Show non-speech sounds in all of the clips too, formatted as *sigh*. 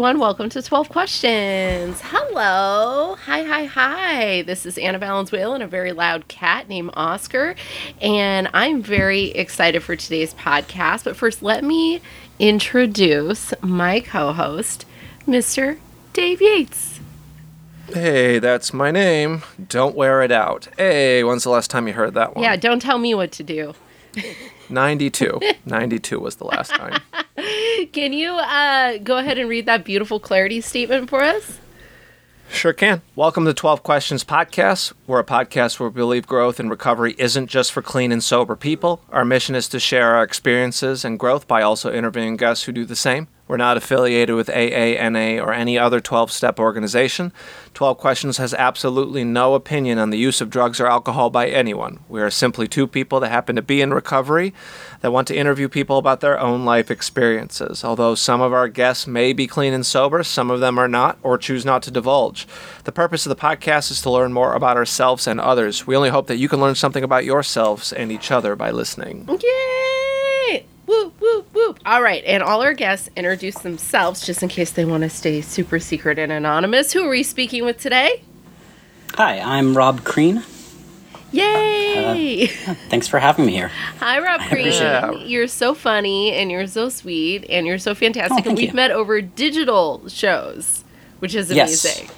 Everyone, welcome to 12 Questions. Hello. Hi, hi, hi. This is Anna Valenzuela and a very loud cat named Oscar. And I'm very excited for today's podcast. But first, let me introduce my co host, Mr. Dave Yates. Hey, that's my name. Don't wear it out. Hey, when's the last time you heard that one? Yeah, don't tell me what to do. 92. 92 was the last time. Can you uh, go ahead and read that beautiful clarity statement for us? Sure can. Welcome to 12 Questions Podcast. We're a podcast where we believe growth and recovery isn't just for clean and sober people. Our mission is to share our experiences and growth by also interviewing guests who do the same. We're not affiliated with AA, NA or any other 12 step organization. 12 Questions has absolutely no opinion on the use of drugs or alcohol by anyone. We are simply two people that happen to be in recovery that want to interview people about their own life experiences. Although some of our guests may be clean and sober, some of them are not or choose not to divulge. The purpose of the podcast is to learn more about ourselves and others. We only hope that you can learn something about yourselves and each other by listening. Yay! Whoop, whoop, whoop. All right, and all our guests introduce themselves just in case they want to stay super secret and anonymous. Who are we speaking with today? Hi, I'm Rob Crean. Yay! Uh, thanks for having me here. Hi, Rob Crean. appreciate You're so funny and you're so sweet and you're so fantastic. Oh, and we've you. met over digital shows, which is amazing. Yes,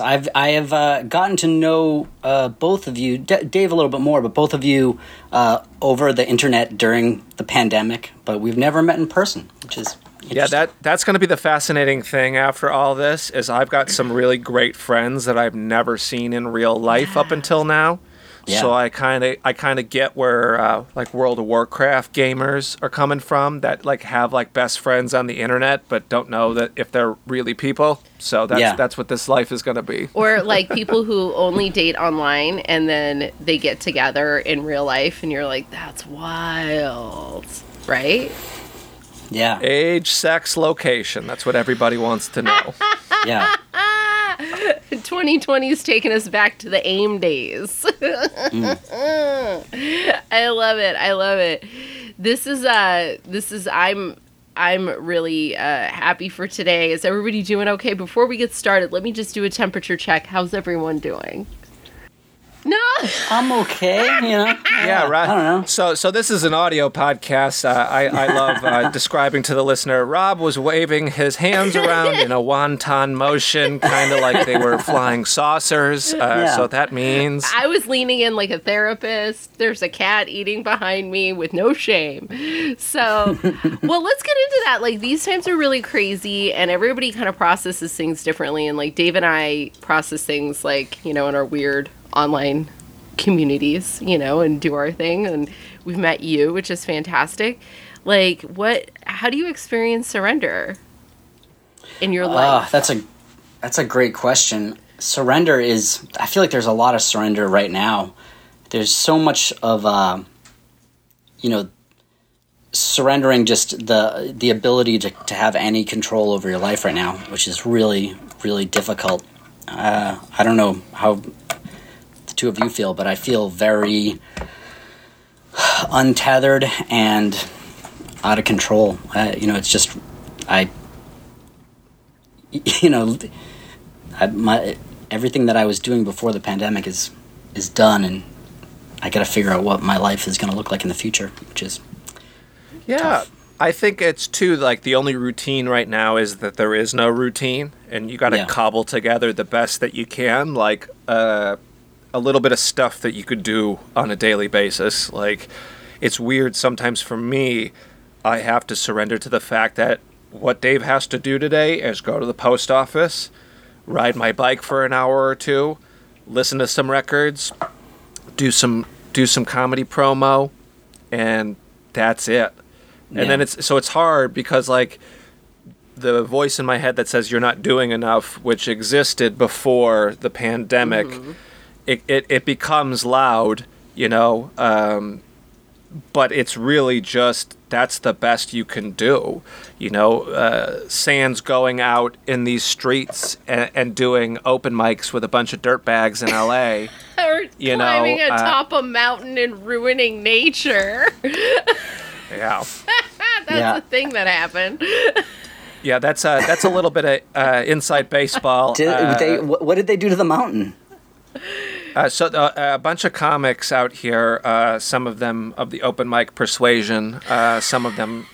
I've I have uh, gotten to know uh, both of you, D- Dave a little bit more, but both of you uh, over the internet during the pandemic. But we've never met in person, which is Yeah, that that's going to be the fascinating thing after all this is I've got some really great friends that I've never seen in real life up until now. So I kind of I kind of get where uh, like World of Warcraft gamers are coming from that like have like best friends on the internet but don't know that if they're really people. So that's Yeah. that's what this life is going to be. Or like *laughs* people who only date online and then they get together in real life and you're like, that's wild. Right? yeah, Age, sex, location. That's what everybody wants to know. *laughs* yeah. 2020's taken us back to the AIM days. *laughs* I love it. I love it. This is uh this is I'm I'm really uh, happy for today. Is everybody doing okay? Before we get started, let me just do a temperature check. How's everyone doing? No. *laughs* I'm okay. You know. *laughs* Yeah, right. I don't know. So, so this is an audio podcast. Uh, I, I love uh, *laughs* describing to the listener. Rob was waving his hands around in a wonton motion, kind of like they were flying saucers. Uh, Yeah. So that means I was leaning in like a therapist. There's a cat eating behind me with no shame. So, well, let's get into that. Like, these times are really crazy, and everybody kind of processes things differently. And, like, Dave and I process things, like, you know, in our weird online communities, you know, and do our thing. And we've met you, which is fantastic. Like, what, how do you experience surrender in your Ah, life? that's a that's a great question. Surrender is. I feel like there's a lot of surrender right now. There's so much of, uh, you know, surrendering just the the ability to, to have any control over your life right now, which is really really difficult. Uh, I don't know how two of you feel, but I feel very untethered and out of control. Uh, you know, it's just I *laughs* you know, I, my everything that I was doing before the pandemic is is done, and I got to figure out what my life is going to look like in the future, which is yeah. tough. I think it's too like the only routine right now is that there is no routine, and you got to Yeah. cobble together the best that you can, like uh, a little bit of stuff that you could do on a daily basis. Like it's weird sometimes for me. I have to surrender to the fact that what Dave has to do today is go to the post office, ride my bike for an hour or two, listen to some records, do some do some comedy promo, and that's it. And then it's so it's hard because like the voice in my head that says you're not doing enough, which existed before the pandemic, mm-hmm. It, it, it becomes loud, you know. Um, but it's really just that's the best you can do, you know. Uh, Sans going out in these streets and, and doing open mics with a bunch of dirtbags in L.A. *laughs* or you know, climbing uh, atop a mountain and ruining nature. *laughs* yeah. *laughs* That's Yeah. a thing that happened. Yeah, that's a that's a little bit of uh, inside baseball. Did, Uh, they, what, what did they do to the mountain? Uh, so uh, a bunch of comics out here, uh, some of them of the open mic persuasion, uh, some of them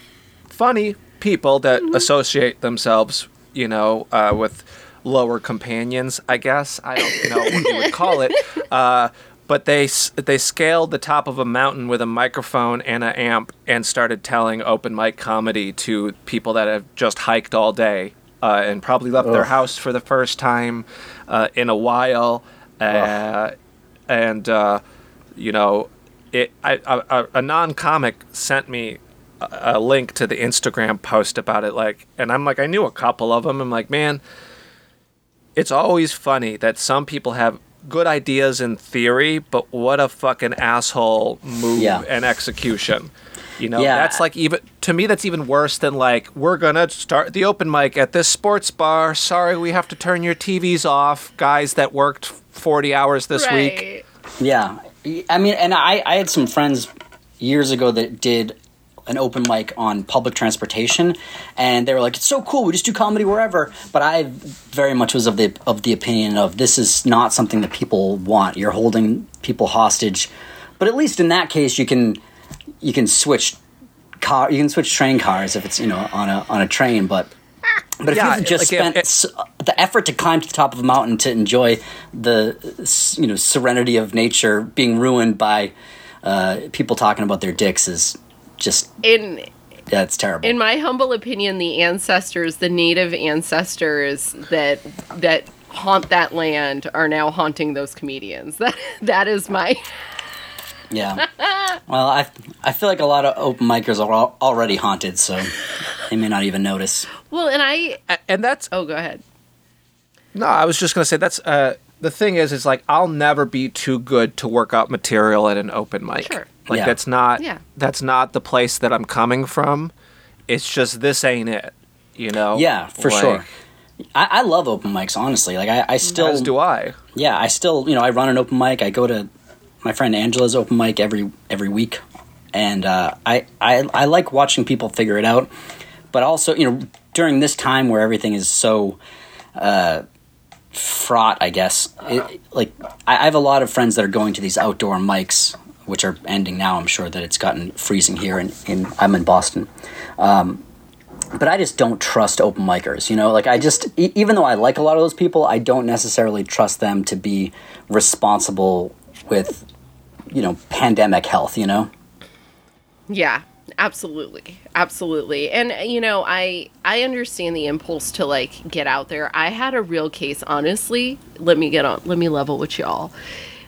funny people that associate themselves, you know, uh, with lower companions. I guess I don't *laughs* know what you would call it, uh, but they they scaled the top of a mountain with a microphone and an amp and started telling open mic comedy to people that have just hiked all day uh, and probably left their house for the first time uh, in a while. Uh, and uh, you know, it. I, a, a non-comic sent me a, a link to the Instagram post about it. Like, and I'm like, I knew a couple of them. I'm like, man, it's always funny that some people have good ideas in theory, but what a fucking asshole move Yeah. and execution. You know, Yeah. that's like even to me that's even worse than like we're gonna start the open mic at this sports bar. Sorry, we have to turn your TVs off, guys that worked forty hours this week. Yeah, I mean, and I, I had some friends years ago that did an open mic on public transportation, and they were like, "It's so cool. We just do comedy wherever." But I very much was of the of the opinion of this is not something that people want. You're holding people hostage. But at least in that case, you can you can switch car you can switch train cars if it's you know on a on a train. But but if Yeah, you've just like, spent it- s- the effort to climb to the top of a mountain to enjoy the you know serenity of nature being ruined by uh, people talking about their dicks is just In yeah, it's terrible. in my humble opinion, the ancestors, the native ancestors that that haunt that land are now haunting those comedians. *laughs* That that is my yeah. Well, I I feel like a lot of open micers are al- already haunted, so they may not even notice. well, and I And that's oh, go ahead. No, I was just gonna say that's uh the thing is is like I'll never be too good to work out material at an open mic. Sure. Like Yeah. that's not Yeah. that's not the place that I'm coming from. It's just this ain't it. You know? Yeah, for Like, sure. I, I love open mics, honestly. Like I, I still As do I. yeah, I still, you know, I run an open mic. I go to my friend Angela's open mic every every week, and uh, I, I I like watching people figure it out. But also, you know, during this time where everything is so uh, fraught, I guess, it, like I, I have a lot of friends that are going to these outdoor mics, which are ending now. I'm sure that it's gotten freezing here, and in, I'm in Boston but I just don't trust open micers. You know, like I just even though I like a lot of those people, I don't necessarily trust them to be responsible with you know pandemic health. You know, Yeah, absolutely. Absolutely. And you know, I I understand the impulse to like get out there. I had a real case honestly. Let me get on let me level with y'all.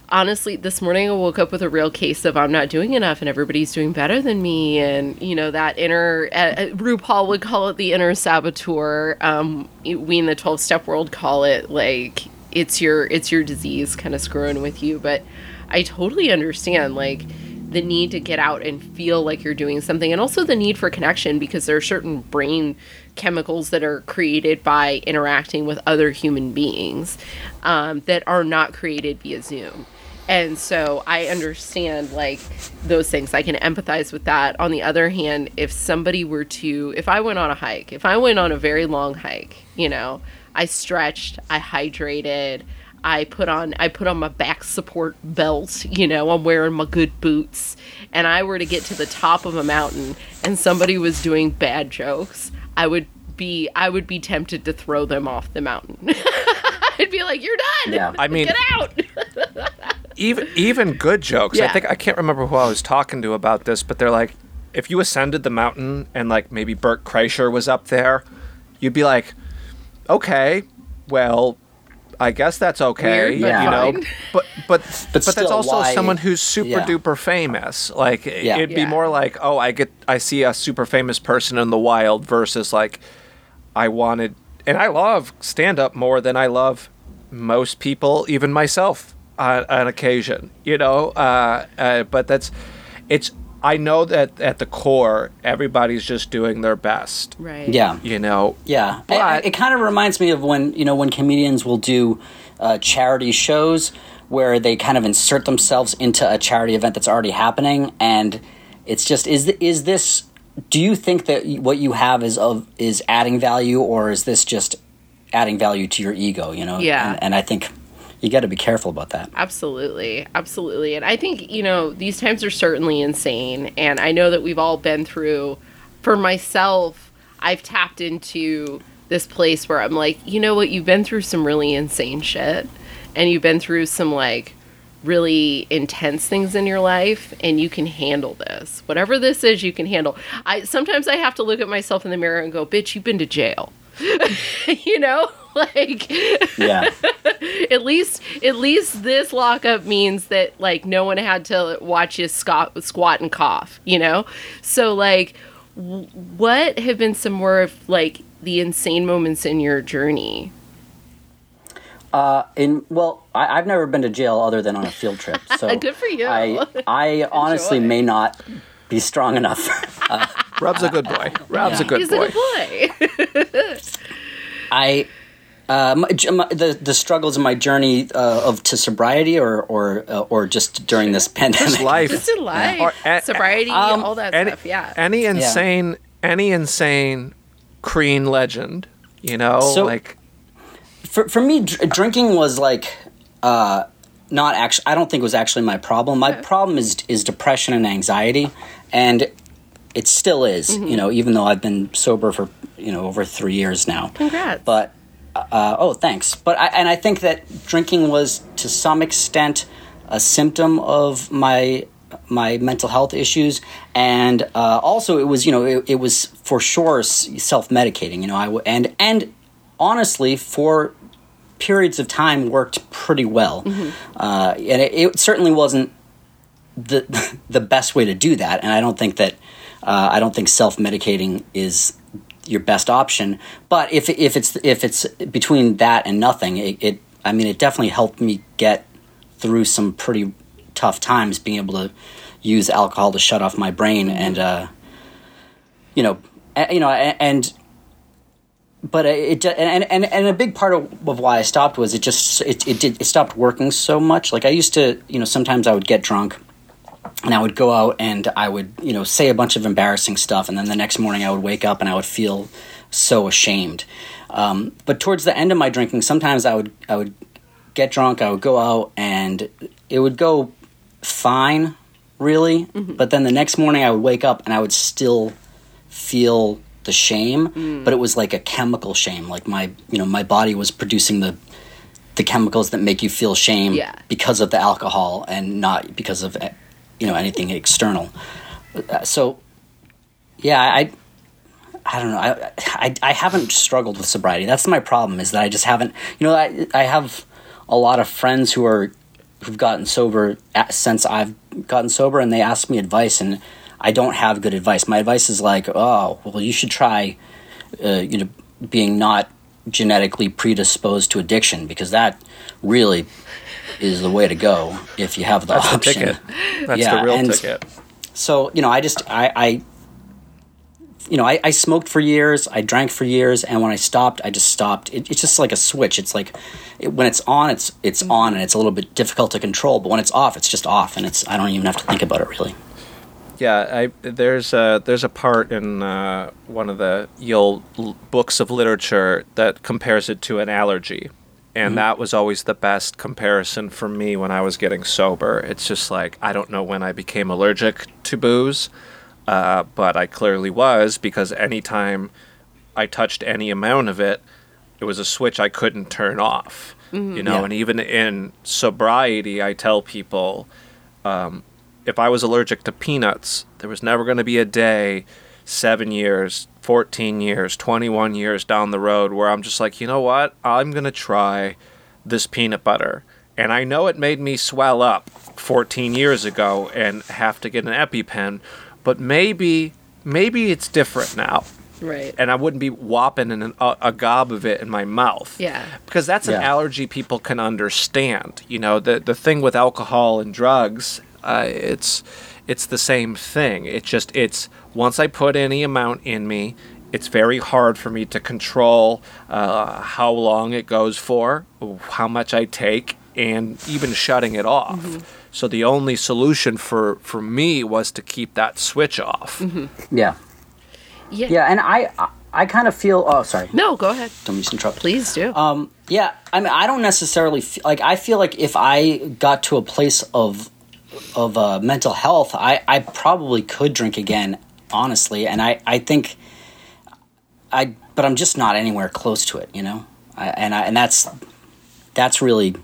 Honestly, this morning I woke up with a real case of I'm not doing enough and everybody's doing better than me and you know that inner uh, uh, RuPaul would call it the inner saboteur. Um we in the 12 step world call it like it's your it's your disease kind of screwing with you, but I totally understand like the need to get out and feel like you're doing something and also the need for connection because there are certain brain chemicals that are created by interacting with other human beings um, that are not created via zoom. And so i understand like those things. I can empathize with that. On the other hand if somebody were to if i went on a hike if i went on a very long hike you know i stretched i hydrated I put on I put on my back support belt, you know, I'm wearing my good boots, and I were to get to the top of a mountain and somebody was doing bad jokes, I would be I would be tempted to throw them off the mountain. *laughs* I'd be like, "You're done. Yeah. I mean- get out." *laughs* Even even good jokes. I think I can't remember who I was talking to about this, but they're like if you ascended the mountain and like maybe Bert Kreischer was up there, you'd be like, Okay, well I guess that's okay. Weird, but you know, fine. but but but, *laughs* that's also why- someone who's super yeah. duper famous. Like Yeah. it'd be Yeah. more like, oh, I get I see a super famous person in the wild versus like I wanted and I love stand up more than I love most people, even myself on, on occasion, you know. Uh, uh, but that's it's. I know that at the core, everybody's just doing their best. Right. Yeah. You know. Yeah, But- it, it kind of reminds me of when you know when comedians will do uh, charity shows where they kind of insert themselves into a charity event that's already happening, and it's just is th- is this do you think that what you have is of is adding value, or is this just adding value to your ego? You know. Yeah. And, and I think you got to be careful about that. Absolutely. Absolutely. And I think, you know, these times are certainly insane. And I know that we've all been through, for myself, I've tapped into this place where I'm like, you know what, you've been through some really insane shit. And you've been through some like really intense things in your life and you can handle this. Whatever this is, you can handle. I sometimes I have to look at myself in the mirror and go, bitch, you've been to jail. *laughs* you know? *laughs* Like Yeah. *laughs* at least at least this lockup means that like no one had to watch you squat, squat and cough you know so like w- what have been some more of like the insane moments in your journey Uh, in well, I, I've never been to jail other than on a field trip. *laughs* So Good for you. I I honestly Enjoy. may not be strong enough. Rob's a good boy. Rob's a good he's boy. a good boy I uh, my, my, the the struggles in my journey uh, of to sobriety or or uh, or just during this pandemic. *laughs* Just life. just in life Or a- sobriety um, all that any, stuff yeah any insane any insane Crean legend, you know, So- like for for me, dr- drinking was like uh, not actually. I don't think it was actually my problem. My problem is is depression and anxiety, and it still is. Mm-hmm. You know, even though I've been sober for you know over three years now. congrats But uh, oh, thanks. But I, and I think that drinking was to some extent a symptom of my my mental health issues, and uh, also it was you know it, it was for sure self medicating. You know, I w- and and honestly for periods of time worked pretty well, uh, and it, it certainly wasn't the *laughs* the best way to do that. And I don't think that uh, I don't think self medicating is your best option. But if if it's if it's between that and nothing, it, it I mean it definitely helped me get through some pretty tough times. Being able to use alcohol to shut off my brain and uh, you know a- you know and but it and, and and a big part of, of why I stopped was it just it it did it stopped working so much. Like I used to, you know, sometimes I would get drunk and I would go out and I would, you know, say a bunch of embarrassing stuff, and then the next morning I would wake up and I would feel so ashamed. Um, but towards the end of my drinking, sometimes I would I would get drunk, I would go out, and it would go fine, really. But then the next morning I would wake up and I would still feel the shame, but it was like a chemical shame. Like my, you know, my body was producing the the chemicals that make you feel shame Yeah. because of the alcohol and not because of you know anything external. Uh, So, yeah, I. I don't know. I, I I haven't struggled with sobriety. That's my problem. Is that I just haven't. You know, I I have a lot of friends who are who've gotten sober a- since I've gotten sober, and they ask me advice, and I don't have good advice. My advice is like, oh, well, you should try, uh, you know, being not genetically predisposed to addiction because that really is the way to go if you have the that's the option. ticket. That's Yeah, the real and- ticket. So you know, I just I, I you know, I, I smoked for years, I drank for years, and when I stopped, I just stopped. It, it's just like a switch. It's like it, when it's on, it's it's on, and it's a little bit difficult to control. But when it's off, it's just off, and it's I don't even have to think about it really. Yeah, I, there's a there's a part in uh, one of the Yale books of literature that compares it to an allergy, and mm-hmm. that was always the best comparison for me when I was getting sober. It's just like I don't know when I became allergic to booze, uh, but I clearly was because anytime I touched any amount of it, it was a switch I couldn't turn off. Mm-hmm. You know, Yeah. and even in sobriety, I tell people um, if I was allergic to peanuts, there was never going to be a day, seven years, 14 years, 21 years down the road where I'm just like, you know what? I'm going to try this peanut butter. And I know it made me swell up 14 years ago and have to get an EpiPen, but maybe, maybe it's different now. right And I wouldn't be whopping in an, a, a gob of it in my mouth yeah because that's an Yeah. allergy people can understand. You know, the the thing with alcohol and drugs, uh, it's it's the same thing. It just it's once I put any amount in me, it's very hard for me to control uh, how long it goes for, how much I take, and even shutting it off. So the only solution for for me was to keep that switch off. Yeah, Yeah. Yeah, and I I, I kind of feel. Oh, sorry. No, go ahead. Don't mean to interrupt. Please do. Um, yeah, I mean, I don't necessarily feel, like. I feel like if I got to a place of of uh, mental health, I I probably could drink again, honestly. And I I think I, but I'm just not anywhere close to it, you know. I, and I and that's that's really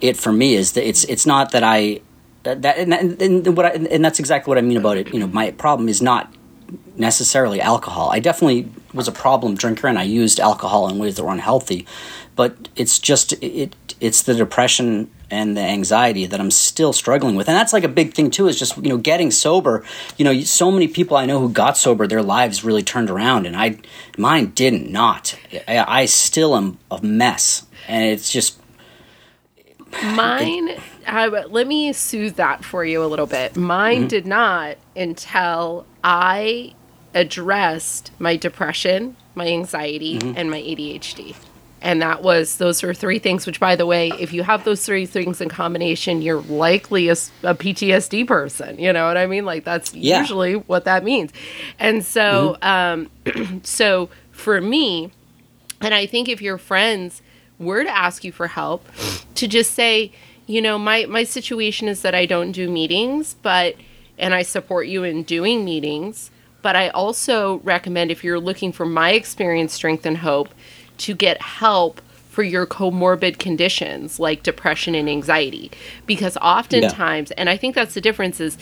it for me. Is that it's it's not that I that and, and, what I, and that's exactly what I mean about it. You know, my problem is not necessarily alcohol. I definitely was a problem drinker and I used alcohol in ways that were unhealthy, but it's just it it's the depression and the anxiety that I'm still struggling with. And that's like a big thing too is just you know getting sober. You know, so many people I know who got sober, their lives really turned around and I mine didn't not. I, I still am a mess and it's just Mine, I, let me soothe that for you a little bit. Mine mm-hmm. did not until I addressed my depression, my anxiety, mm-hmm. and my ADHD. And that was, those are three things, which, by the way, if you have those three things in combination, you're likely a PTSD person. You know what I mean? Like, that's Yeah. usually what that means. And so, um, *clears throat* so for me, and I think if your friends were to ask you for help, to just say, you know, my my situation is that I don't do meetings, but and I support you in doing meetings, but I also recommend if you're looking for my experience, strength and hope, to get help for your comorbid conditions like depression and anxiety because oftentimes and I think that's the difference is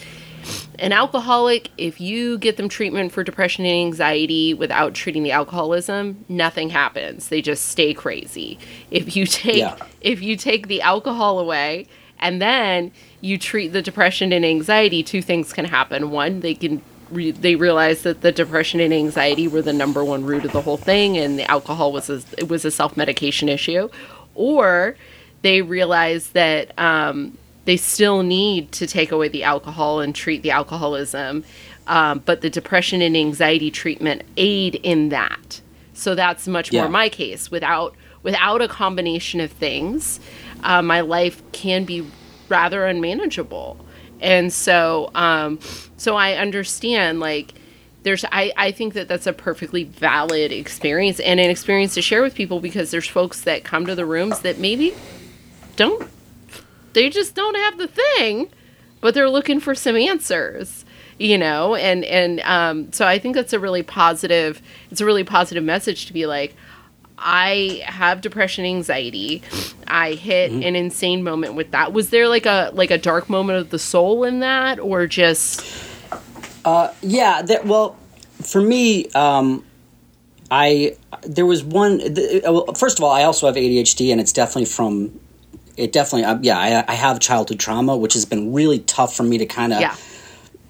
an alcoholic, if you get them treatment for depression and anxiety without treating the alcoholism, nothing happens. They just stay crazy. If you *laughs* take Yeah. if you take the alcohol away and then you treat the depression and anxiety, two things can happen. One, they can re- they realized that the depression and anxiety were the number one root of the whole thing and the alcohol was a, it was a self-medication issue or they realized that um, they still need to take away the alcohol and treat the alcoholism, um, but the depression and anxiety treatment aid in that. So that's much Yeah. more my case. Without without a combination of things, uh, my life can be rather unmanageable. And so, um, so I understand like there's I, I think that that's a perfectly valid experience and an experience to share with people because there's folks that come to the rooms that maybe don't they just don't have the thing but they're looking for some answers you know? And and um, so i think that's a really positive it's a really positive message to be like i have depression anxiety i hit Mm-hmm. an insane moment with that was there like a like a dark moment of the soul in that or just Uh, Yeah, that, well, for me, um, I there was one. The, uh, well, first of all, I also have ADHD, and it's definitely from. It definitely, uh, yeah, I, I have childhood trauma, which has been really tough for me to kind of yeah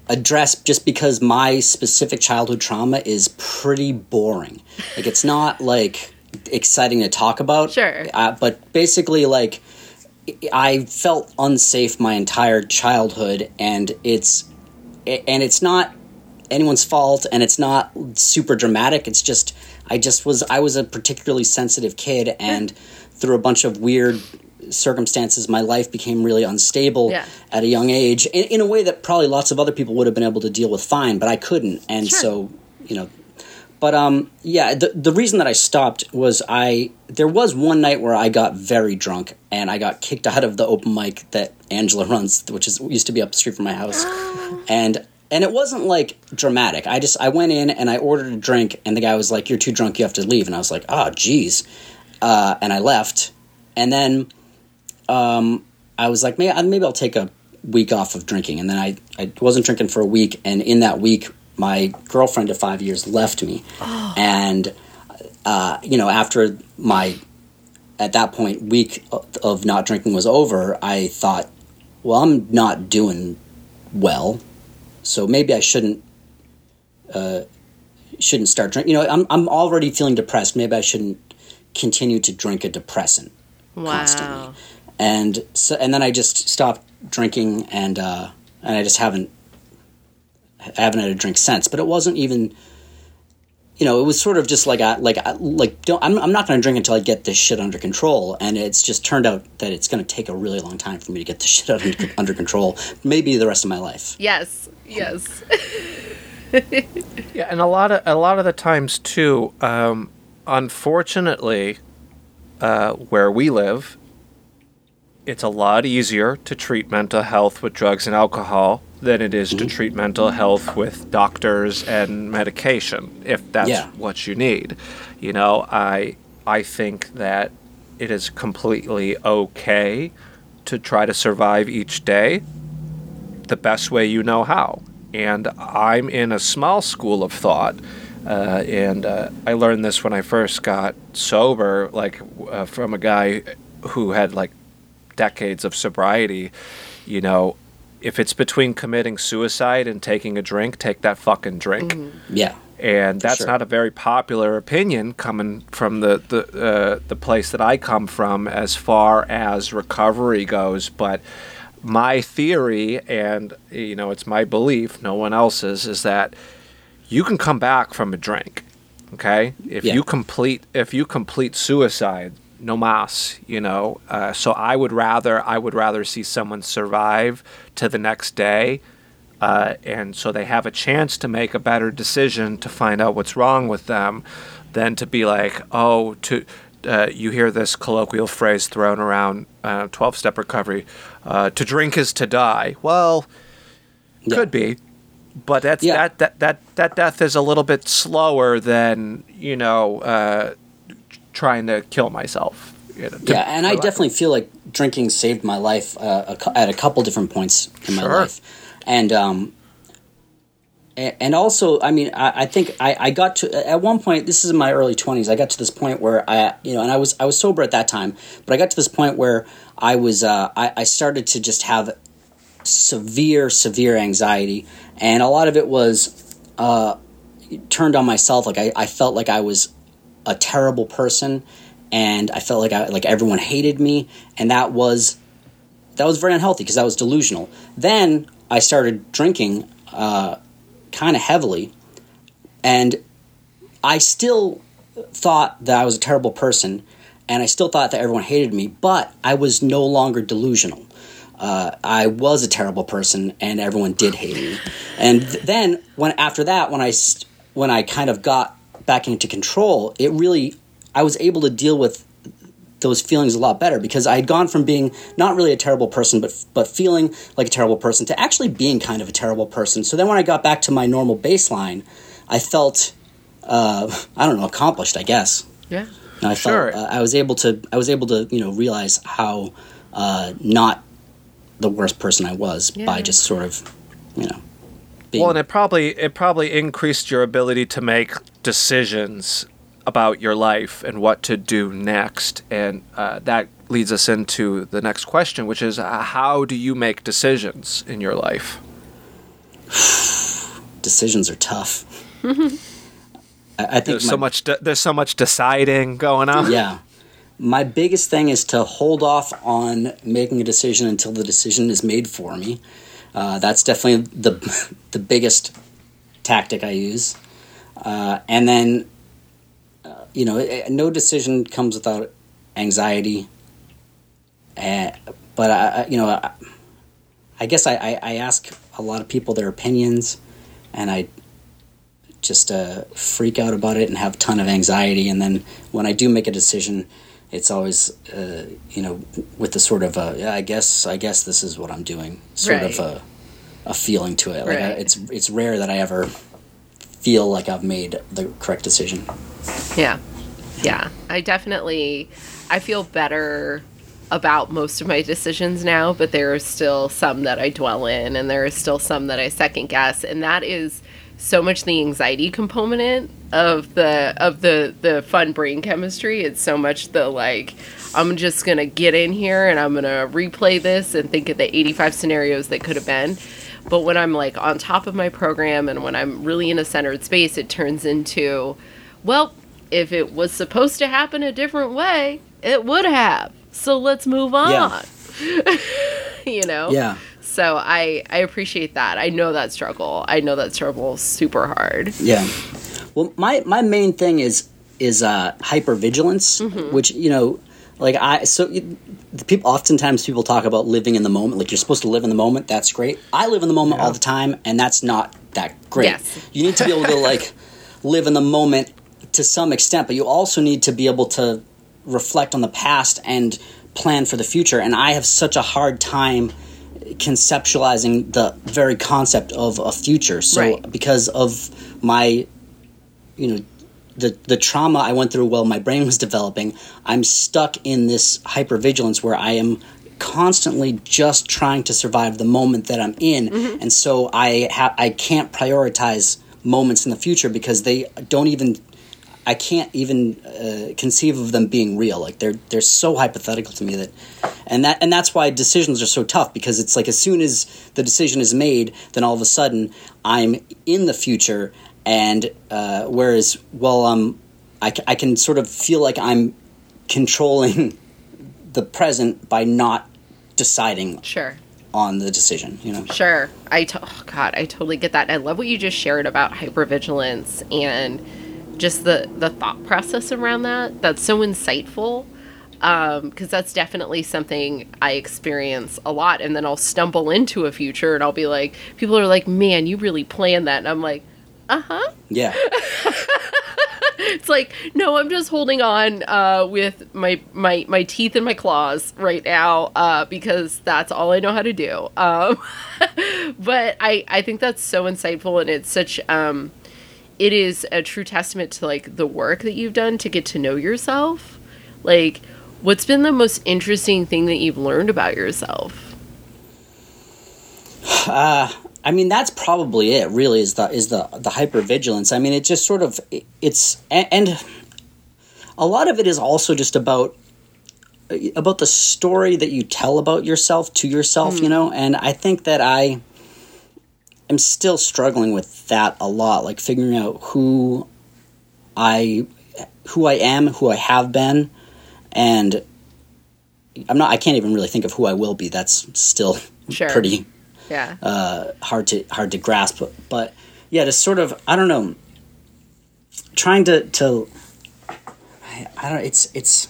address, just because my specific childhood trauma is pretty boring. Like, it's not like exciting to talk about. Sure. uh, but basically, like, I felt unsafe my entire childhood, and it's and it's not anyone's fault and it's not super dramatic it's just i just was i was a particularly sensitive kid and through a bunch of weird circumstances my life became really unstable Yeah. at a young age in, in a way that probably lots of other people would have been able to deal with fine but i couldn't and Sure. so you know but um yeah the, the reason that i stopped was i there was one night where i got very drunk and i got kicked out of the open mic that angela runs which is used to be up the street from my house. *gasps* And and it wasn't like dramatic. I just i went in and i ordered a drink and the guy was like you're too drunk you have to leave. And i was like oh geez uh, and i left. And then um, i was like maybe, maybe i'll take a week off of drinking. And then I, I wasn't drinking for a week. And in that week my girlfriend of five years left me. And uh, you know after my at that point week of, not drinking was over i thought well i'm not doing well. So maybe i shouldn't uh, shouldn't start drinking you know I'm, I'm already feeling depressed. Maybe i shouldn't continue to drink a depressant wow. constantly. and so and then I just stopped drinking and uh, and I just haven't haven't had a drink since. But it wasn't even you know it was sort of just like I like I, like don't I'm I'm not going to drink until I get this shit under control. And it's just turned out that it's going to take a really long time for me to get this *laughs* shit under, under control. Maybe the rest of my life. yes yes *laughs* Yeah, and a lot of a lot of the times too. Um, unfortunately, uh, where we live, it's a lot easier to treat mental health with drugs and alcohol than it is to treat mental health with doctors and medication, if that's Yeah. what you need. You know, I I think that it is completely okay to try to survive each day the best way you know how. And I'm in a small school of thought. Uh, and uh, I learned this when I first got sober, like uh, from a guy who had like decades of sobriety. You know, if it's between committing suicide and taking a drink, take that fucking drink Yeah. and that's Sure. not a very popular opinion coming from the the uh, the place that I come from as far as recovery goes. But my theory, and you know, it's my belief, no one else's, is that you can come back from a drink. Okay, if Yeah. you complete if you complete suicide, no mas, you know. Uh, so I would rather I would rather see someone survive to the next day uh, and so they have a chance to make a better decision to find out what's wrong with them than to be like, oh, to uh, you hear this colloquial phrase thrown around uh, 12 step recovery uh, to drink is to die. Well, Yeah. could be. But that's Yeah. that, that that that death is a little bit slower than you know uh, trying to kill myself. You know, to- yeah, and I for lack of- definitely feel like drinking saved my life uh, a, at a couple different points in my life, and um, and also, I mean, I, I think I, I got to at one point. This is in my early twenties. I got to this point where I, you know, and I was I was sober at that time, but I got to this point where I was uh, I, I started to just have severe, severe anxiety, and a lot of it was uh, turned on myself. Like I, I felt like I was a terrible person, and I felt like I like everyone hated me, and that was that was very unhealthy because I was delusional. Then I started drinking uh, kind of heavily, and I still thought that I was a terrible person, and I still thought that everyone hated me, but I was no longer delusional. Uh, I was a terrible person, and everyone did hate me. And th- then, when after that, when I st- when I kind of got back into control, it really I was able to deal with those feelings a lot better because I had gone from being not really a terrible person, but but feeling like a terrible person to actually being kind of a terrible person. So then, when I got back to my normal baseline, I felt uh, I don't know accomplished, I guess. Yeah. And I Sure. felt uh, I was able to I was able to you know realize how uh, not the worst person I was by just sort of you know. Being, Well, and it probably it probably increased your ability to make decisions about your life and what to do next, and uh, that leads us into the next question, which is uh, how do you make decisions in your life? *sighs* decisions are tough. *laughs* I, I think There's my- so much de- there's so much deciding going on. yeah. My biggest thing is to hold off on making a decision until the decision is made for me. Uh, that's definitely the *laughs* the biggest tactic I use. Uh, and then, uh, you know, no decision comes without anxiety. Uh, but I, you know, I, I guess I, I, I ask a lot of people their opinions, and I just uh, freak out about it and have a ton of anxiety. And then when I do make a decision, it's always uh, you know with the sort of uh, yeah, I guess I guess this is what I'm doing sort of a a feeling to it. Like I, it's it's rare that I ever feel like I've made the correct decision. Yeah. Yeah. I definitely I feel better about most of my decisions now, but there are still some that I dwell in and there are still some that I second guess and that is so much the anxiety component of the of the the fun brain chemistry. It's so much the like I'm just to get in here and I'm to replay this and think of the 85 scenarios that could have been. But when I'm like on top of my program and when I'm really in a centered space, it turns into, well, if it was supposed to happen a different way, it would have. So let's move on. Yeah. *laughs* you know? Yeah. So I I appreciate that. I know that struggle. I know that struggle super hard. Yeah. Well, my my main thing is is uh, hypervigilance, which you know, like I so you- the people oftentimes people talk about living in the moment. Like you're supposed to live in the moment. That's great. I live in the moment all the time, and that's not that great. Yes. You need to be able to like *laughs* live in the moment to some extent, but you also need to be able to reflect on the past and plan for the future. And I have such a hard time conceptualizing the very concept of a future. So Right. because of my you know the the trauma I went through while my brain was developing, I'm stuck in this hypervigilance where I am constantly just trying to survive the moment that I'm in, and so I ha- I can't prioritize moments in the future because they don't even I can't even uh, conceive of them being real. Like they're they're so hypothetical to me that, and that and that's why decisions are so tough because it's like as soon as the decision is made, then all of a sudden I'm in the future, and uh, whereas well um I, c- I can sort of feel like I'm controlling *laughs* the present by not deciding Sure. on the decision. You know. Sure. I to- oh God, I totally get that. I love what you just shared about hypervigilance and just the the thought process around that. That's so insightful. Um, because that's definitely something I experience a lot, and then I'll stumble into a future, and I'll be like, people are like, "Man, you really planned that," and I'm like, "Uh huh." Yeah. *laughs* It's like, no, I'm just holding on uh, with my my my teeth and my claws right now uh, because that's all I know how to do. Um, *laughs* but I I think that's so insightful and it's such um, it is a true testament to like the work that you've done to get to know yourself. Like, what's been the most interesting thing that you've learned about yourself? *sighs* I mean, that's probably it. Really, is the is the the hypervigilance. I mean, it just sort of it's and, and a lot of it is also just about about the story that you tell about yourself to yourself. Hmm. You know, and I think that I am still struggling with that a lot, like figuring out who I who I am, who I have been, and I'm not. I can't even really think of who I will be. That's still Sure. pretty Yeah. uh, hard to hard to grasp. But, but yeah, to sort of I don't know, trying to to I, don't it's it's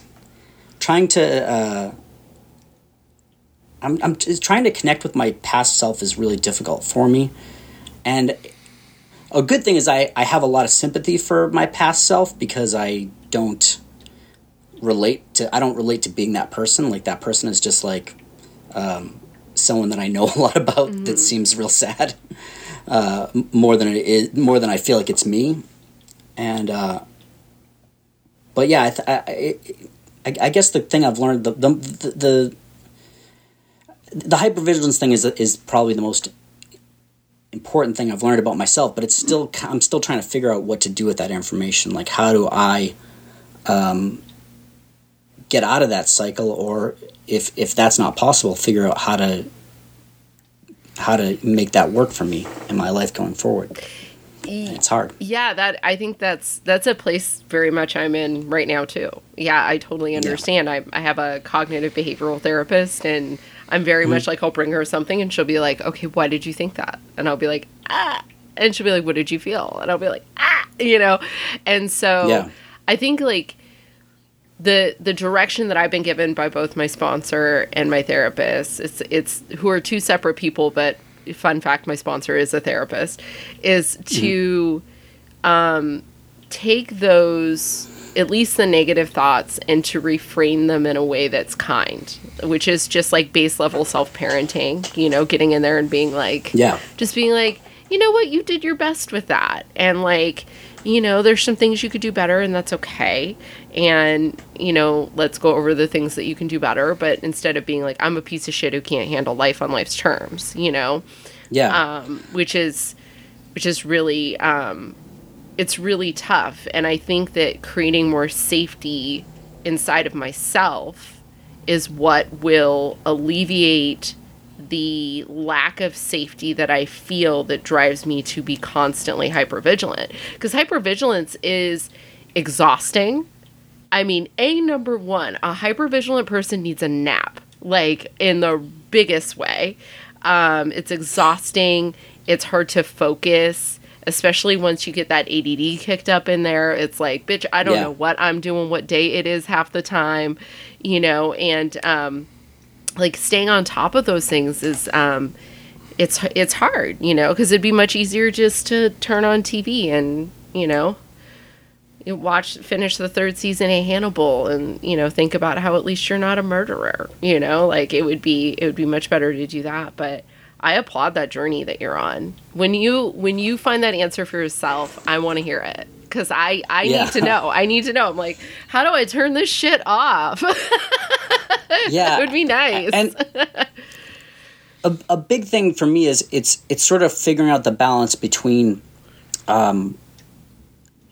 trying to uh, I'm I'm trying to connect with my past self is really difficult for me, and a good thing is I I have a lot of sympathy for my past self because I don't relate to I don't relate to being that person like that person is just like um, someone that I know *laughs* a lot about that seems real sad uh, more than it is more than I feel like it's me. And uh, but yeah I, th- I, I, I guess the thing I've learned the the the, the, the hypervigilance thing is is probably the most important thing I've learned about myself but it's still I'm still trying to figure out what to do with that information. Like how do I um, get out of that cycle or if if that's not possible figure out how to how to make that work for me in my life going forward it's hard Yeah, that I think that's that's a place very much I'm in right now too. Yeah, I totally understand. I I have a cognitive behavioral therapist and I'm very Mm-hmm. much like I'll bring her something and she'll be like, "Okay, why did you think that?" And I'll be like, "Ah." And she'll be like, "What did you feel?" And I'll be like, "Ah," you know. And so Yeah. I think like the the direction that I've been given by both my sponsor and my therapist, it's it's who are two separate people, but fun fact, my sponsor is a therapist, is to um, take those at least the negative thoughts and to reframe them in a way that's kind, which is just like base level self parenting, you know, getting in there and being like, Yeah. just being like, you know what, you did your best with that. And like, you know, there's some things you could do better and that's okay. And, you know, let's go over the things that you can do better. But instead of being like, I'm a piece of shit who can't handle life on life's terms, you know, yeah um, which is, which is really, um, it's really tough. And I think that creating more safety inside of myself is what will alleviate the lack of safety that I feel that drives me to be constantly hypervigilant. Because hypervigilance is exhausting. I mean, a number one, a hypervigilant person needs a nap, like in the biggest way. Um, it's exhausting. It's hard to focus, especially once you get that ADD kicked up in there. It's like, bitch, I don't Yeah. know what I'm doing, what day it is half the time, you know, and um, like staying on top of those things is um, it's it's hard, you know, because it'd be much easier just to turn on TV and you know watch finish the third season of Hannibal and you know think about how at least you're not a murderer, you know, like it would be it would be much better to do that, but I applaud that journey that you're on. When you when you find that answer for yourself, I want to hear it because I I Yeah. need to know. I need to know. I'm like, how do I turn this shit off? *laughs* Yeah, it would be nice. and a, a big thing for me is it's it's sort of figuring out the balance between um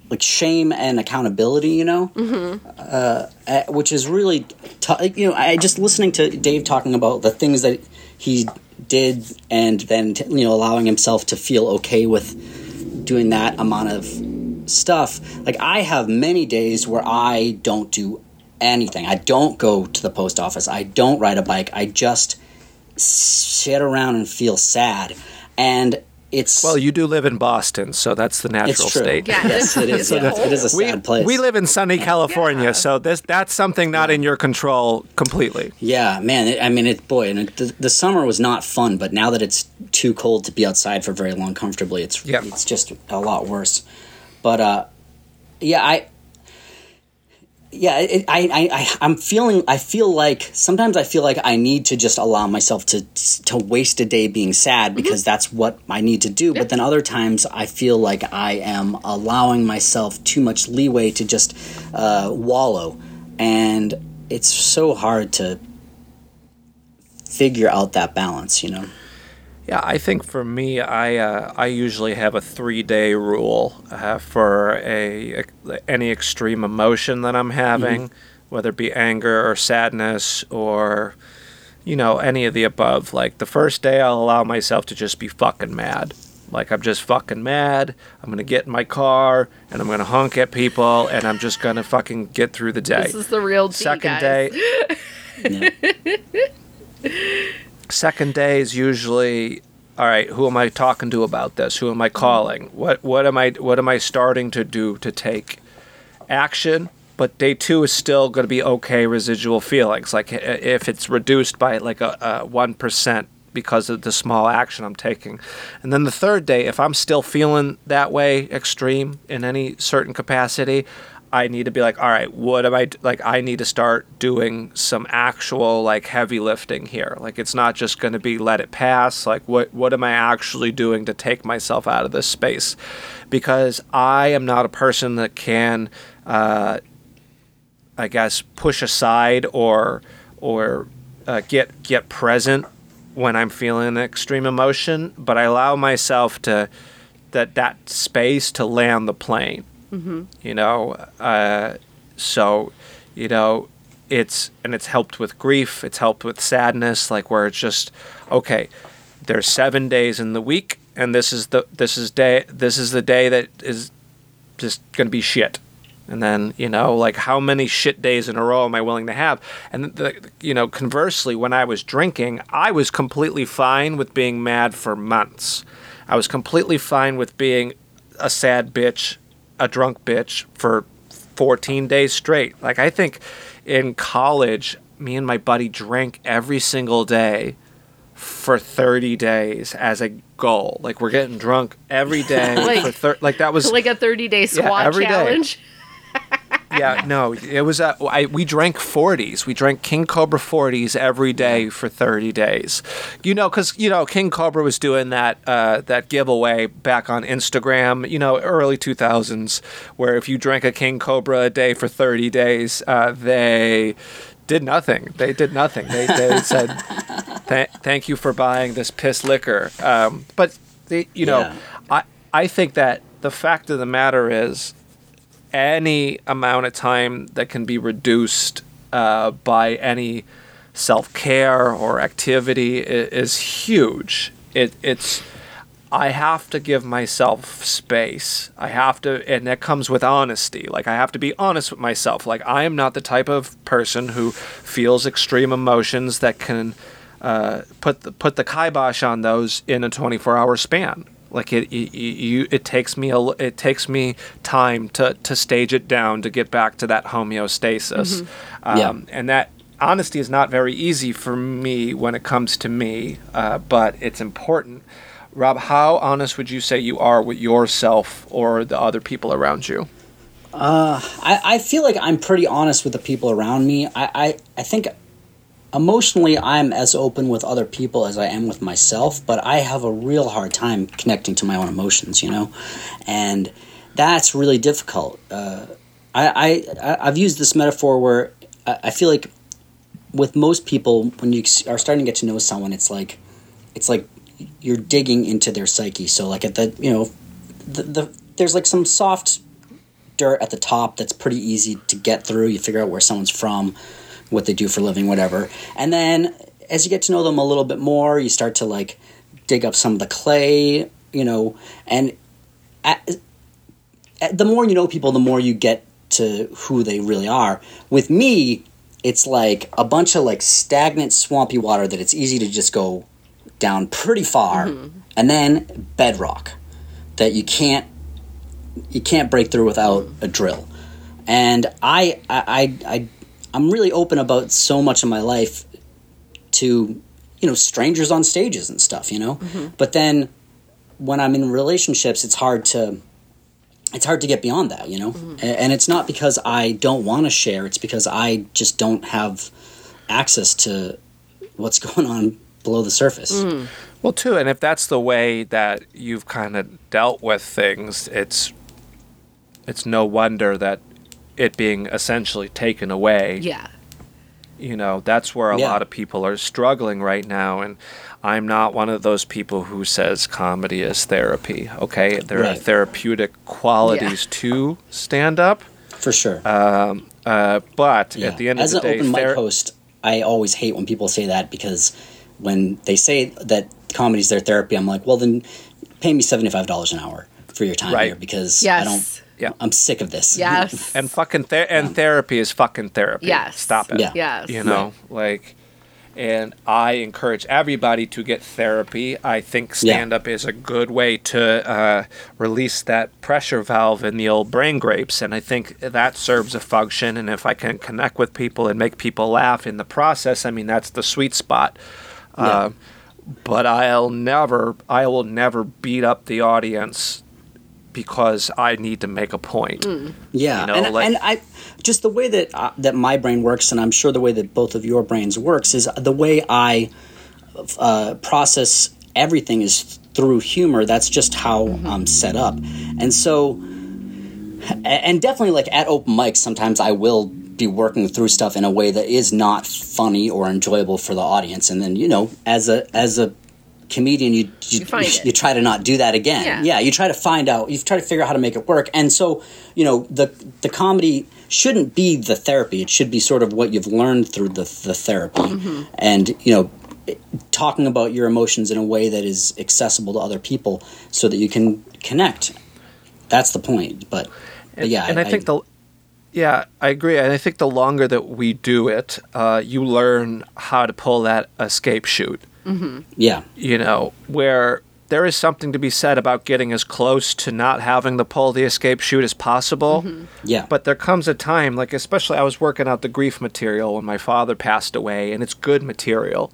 like shame and accountability you know? Mm-hmm. uh, uh, which is really t- you know i just listening to dave talking about the things that he did and then t- you know allowing himself to feel okay with doing that amount of stuff like i have many days where i don't do anything. I don't go to the post office. I don't ride a bike. I just sit around and feel sad. And it's Well, you do live in Boston, so that's the natural it's true state. Yeah, yes it is it's yeah. it is a We, sad place we live in sunny California, Yeah. so this that's something not in your control completely. yeah man it, i mean it boy and it, the, the summer was not fun but now that it's too cold to be outside for very long comfortably it's Yep. it's just a lot worse but uh yeah i yeah, it, I, I, I, I'm feeling. I feel like sometimes I feel like I need to just allow myself to to waste a day being sad because that's what I need to do. But then other times I feel like I am allowing myself too much leeway to just uh, wallow, and it's so hard to figure out that balance. You know. Yeah, I think for me, I uh, I usually have a three day rule uh, for a, any extreme emotion that I'm having, whether it be anger or sadness or you know any of the above. Like the first day, I'll allow myself to just be fucking mad. Like I'm just fucking mad. I'm gonna get in my car and I'm gonna honk at people and I'm just gonna fucking get through the day. this is the real Second guys. day, *laughs* Yeah. Second day is usually all right who am i talking to about this? Who am i calling? What what am i what am i starting to do to take action? But day two is still going to be okay residual feelings. Like if it's reduced by like a, a 1% because of the small action i'm taking. And then the third day if i'm still feeling that way extreme in any certain capacity I need to be like, all right, what am I like? I need to start doing some actual like heavy lifting here. Like it's not just going to be let it pass. Like what what am I actually doing to take myself out of this space? Because I am not a person that can, uh, I guess, push aside or or uh, get get present when I'm feeling extreme emotion. But I allow myself to that that space to land the plane you know uh, so you know it's and it's helped with grief it's helped with sadness like where it's just okay there's seven days in the week and this is the this is day this is the day that is just gonna be shit. And then you know like how many shit days in a row am i willing to have? And the, you know conversely when i was drinking i was completely fine with being mad for months. I was completely fine with being a sad bitch a drunk bitch for 14 days straight. Like i think in college me and my buddy drank every single day for 30 days as a goal. Like we're getting drunk every day *laughs* Like- for thir- like that was *laughs* like a 30 day squat every day. Yeah, no, it was. Uh, I, we drank 40s. We drank King Cobra 40s every day for 30 days. You know, because you know King Cobra was doing that uh, that giveaway back on Instagram. You know, early 2000s, where if you drank a King Cobra a day for 30 days, uh, they did nothing. They did nothing. They, they *laughs* said, "Th- "Thank you for buying this piss liquor." Um, but they, you know, Yeah. I I think that the fact of the matter is any amount of time that can be reduced uh, by any self care or activity is, huge. It, it's I have to give myself space. I have to, and that comes with honesty. Like I have to be honest with myself. Like I am not the type of person who feels extreme emotions that can uh, put the, put the kibosh on those in a 24 hour span. Like it, it, you, it takes me a, l- it takes me time to, to stage it down to get back to that homeostasis, um, Yeah. and that honesty is not very easy for me when it comes to me, uh, but it's important. Rob, how honest would you say you are with yourself or the other people around you? I, I feel like I'm pretty honest with the people around me. I, I, I think emotionally I'm as open with other people as I am with myself, but I have a real hard time connecting to my own emotions, you know? And that's really difficult. Uh, I, I, I've used this metaphor where I, feel like with most people, when you are starting to get to know someone, it's like, it's like you're digging into their psyche. So like at the, you know, the, the there's like some soft dirt at the top that's pretty easy to get through. You figure out where someone's from, what they do for a living, whatever. And then as you get to know them a little bit more, you start to like dig up some of the clay, you know, and at, at, the more you know people, the more you get to who they really are. With me, it's like a bunch of like stagnant, swampy water that it's easy to just go down pretty far, mm-hmm. and then bedrock that you can't you can't break through without a drill. And I, I, I, I'm really open about so much of my life to, you know, strangers on stages and stuff, you know. Mm-hmm. But then when I'm in relationships, it's hard to, it's hard to get beyond that, you know. Mm-hmm. And it's not because I don't want to share; it's because I just don't have access to what's *laughs* going on below the surface. Mm. Well, too, and if that's the way that you've kind of dealt with things, it's it's no wonder that it being essentially taken away. Yeah. You know, that's where a yeah. lot of people are struggling right now. And I'm not one of those people who says comedy is therapy. Okay. There right. are therapeutic qualities yeah. to stand up. For sure. Um, uh, but yeah. at the end As of the day, as an open ther- mic host, I always hate when people say that because when they say that comedy is their therapy, I'm like, well, then pay me $75 an hour for your time right. here because yes. I don't yeah. I'm sick of this. Yes. *laughs* and fucking ther- and yeah. therapy is fucking therapy. Yes. Stop it. Yeah. Yes. You know, right. like and I encourage everybody to get therapy. I think stand up yeah. is a good way to uh, release that pressure valve in the old brain grapes, and I think that serves a function. And if I can connect with people and make people laugh in the process, I mean that's the sweet spot. Yeah. Uh, but I'll never, I will never beat up the audience because I need to make a point. Mm. Yeah, you know, and, like, and I just the way that uh, that my brain works, and I'm sure the way that both of your brains works is the way I uh, process everything is through humor. That's just how mm-hmm. I'm set up, and so and definitely like at open mics, sometimes I will be working through stuff in a way that is not funny or enjoyable for the audience, and then you know as a as a comedian, you you, you, you, try to not do that again. Yeah. yeah, you try to find out, you try to figure out how to make it work. And so, you know, the the comedy shouldn't be the therapy. It should be sort of what you've learned through the the therapy, mm-hmm. and you know, talking about your emotions in a way that is accessible to other people, so that you can connect. That's the point. But, and, but yeah, and I, I think I, the yeah, I agree. And I think the longer that we do it, uh, you learn how to pull that escape chute. Mm-hmm. Yeah. You know, where there is something to be said about getting as close to not having to pull the escape chute as possible. Mm-hmm. Yeah. But there comes a time, like, especially I was working out the grief material when my father passed away, and it's good material.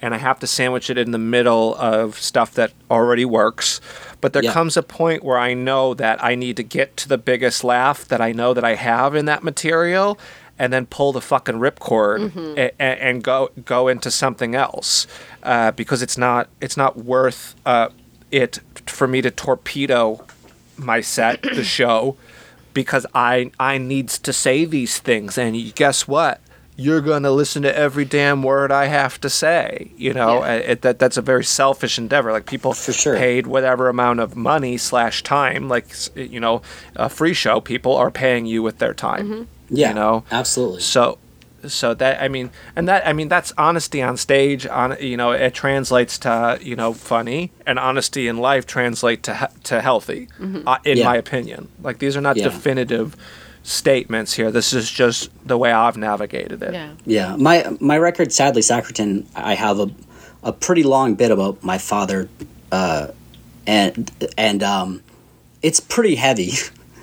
And I have to sandwich it in the middle of stuff that already works. But there yeah. comes a point where I know that I need to get to the biggest laugh that I know that I have in that material and then pull the fucking ripcord mm-hmm. and, and, go go into something else uh, because it's not it's not worth uh, it for me to torpedo my set the *clears throat* show because I I needs to say these things and guess what you're going to listen to every damn word I have to say. You know, yeah. it, that that's a very selfish endeavor. Like people For sure. paid whatever amount of money slash time, like you know, a free show. People are paying you with their time. Mm-hmm. Yeah, you know, absolutely. So, so that I mean, and that I mean, that's honesty on stage. On you know, it translates to you know funny, and honesty in life translate to to healthy, mm-hmm. uh, in yeah. my opinion. Like these are not yeah. definitive statements here. This is just the way I've navigated it. Yeah. Yeah. My my record, sadly, Sacritan. I have a a pretty long bit about my father, uh, and and um, it's pretty heavy.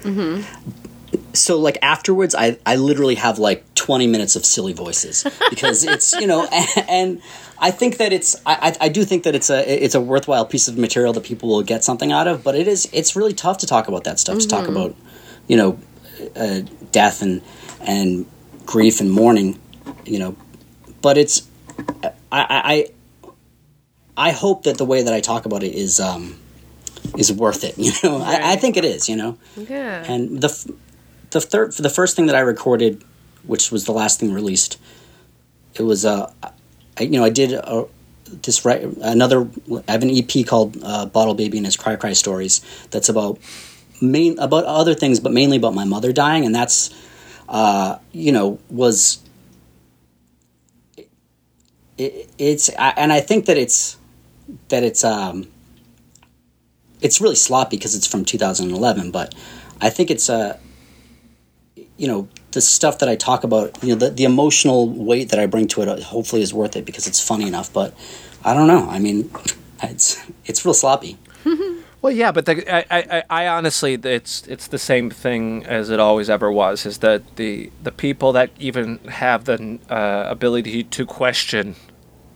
Mm-hmm *laughs* so like afterwards i i literally have like 20 minutes of silly voices because it's you know *laughs* and, and I think that it's I, I do think that it's a it's a worthwhile piece of material that people will get something out of but it is it's really tough to talk about that stuff to talk about you know uh, death and and grief and mourning you know but it's I I I hope that the way that I talk about it is um is worth it *laughs* you know? I, I think it is you know? Yeah. and the the third the first thing that I recorded, which was the last thing released, it was uh, you know I did uh this right another I have an EP called uh, Bottle Baby and His Cry Cry Stories that's about main about other things, but mainly about my mother dying, and that's uh, you know was it, it's and I think that it's that it's um it's really sloppy because it's from 2011, but I think it's uh you know the stuff that I talk about, you know, the, the emotional weight that I bring to it, uh, hopefully is worth it because it's funny enough. But I don't know. I mean, *laughs* it's it's real sloppy. *laughs* Well, yeah, but the, I, I, I honestly, it's it's the same thing as it always ever was. Is that the the people that even have the uh, ability to question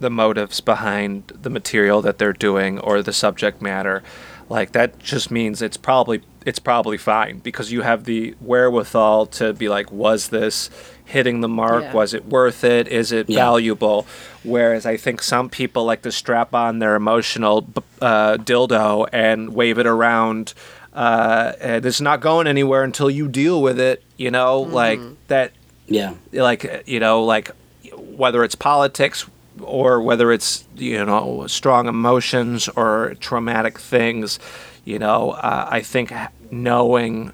the motives behind the material that they're doing or the subject matter, like that just means it's probably it's probably fine because you have the wherewithal to be like, was this hitting the mark? Yeah. Was it worth it? Is it Yeah. valuable? Whereas I think some people like to strap on their emotional uh, dildo and wave it around. Uh, and it's not going anywhere until you deal with it. You know, like that. Yeah, Like you know, like whether it's politics or whether it's you know strong emotions or traumatic things. You know, uh, I think knowing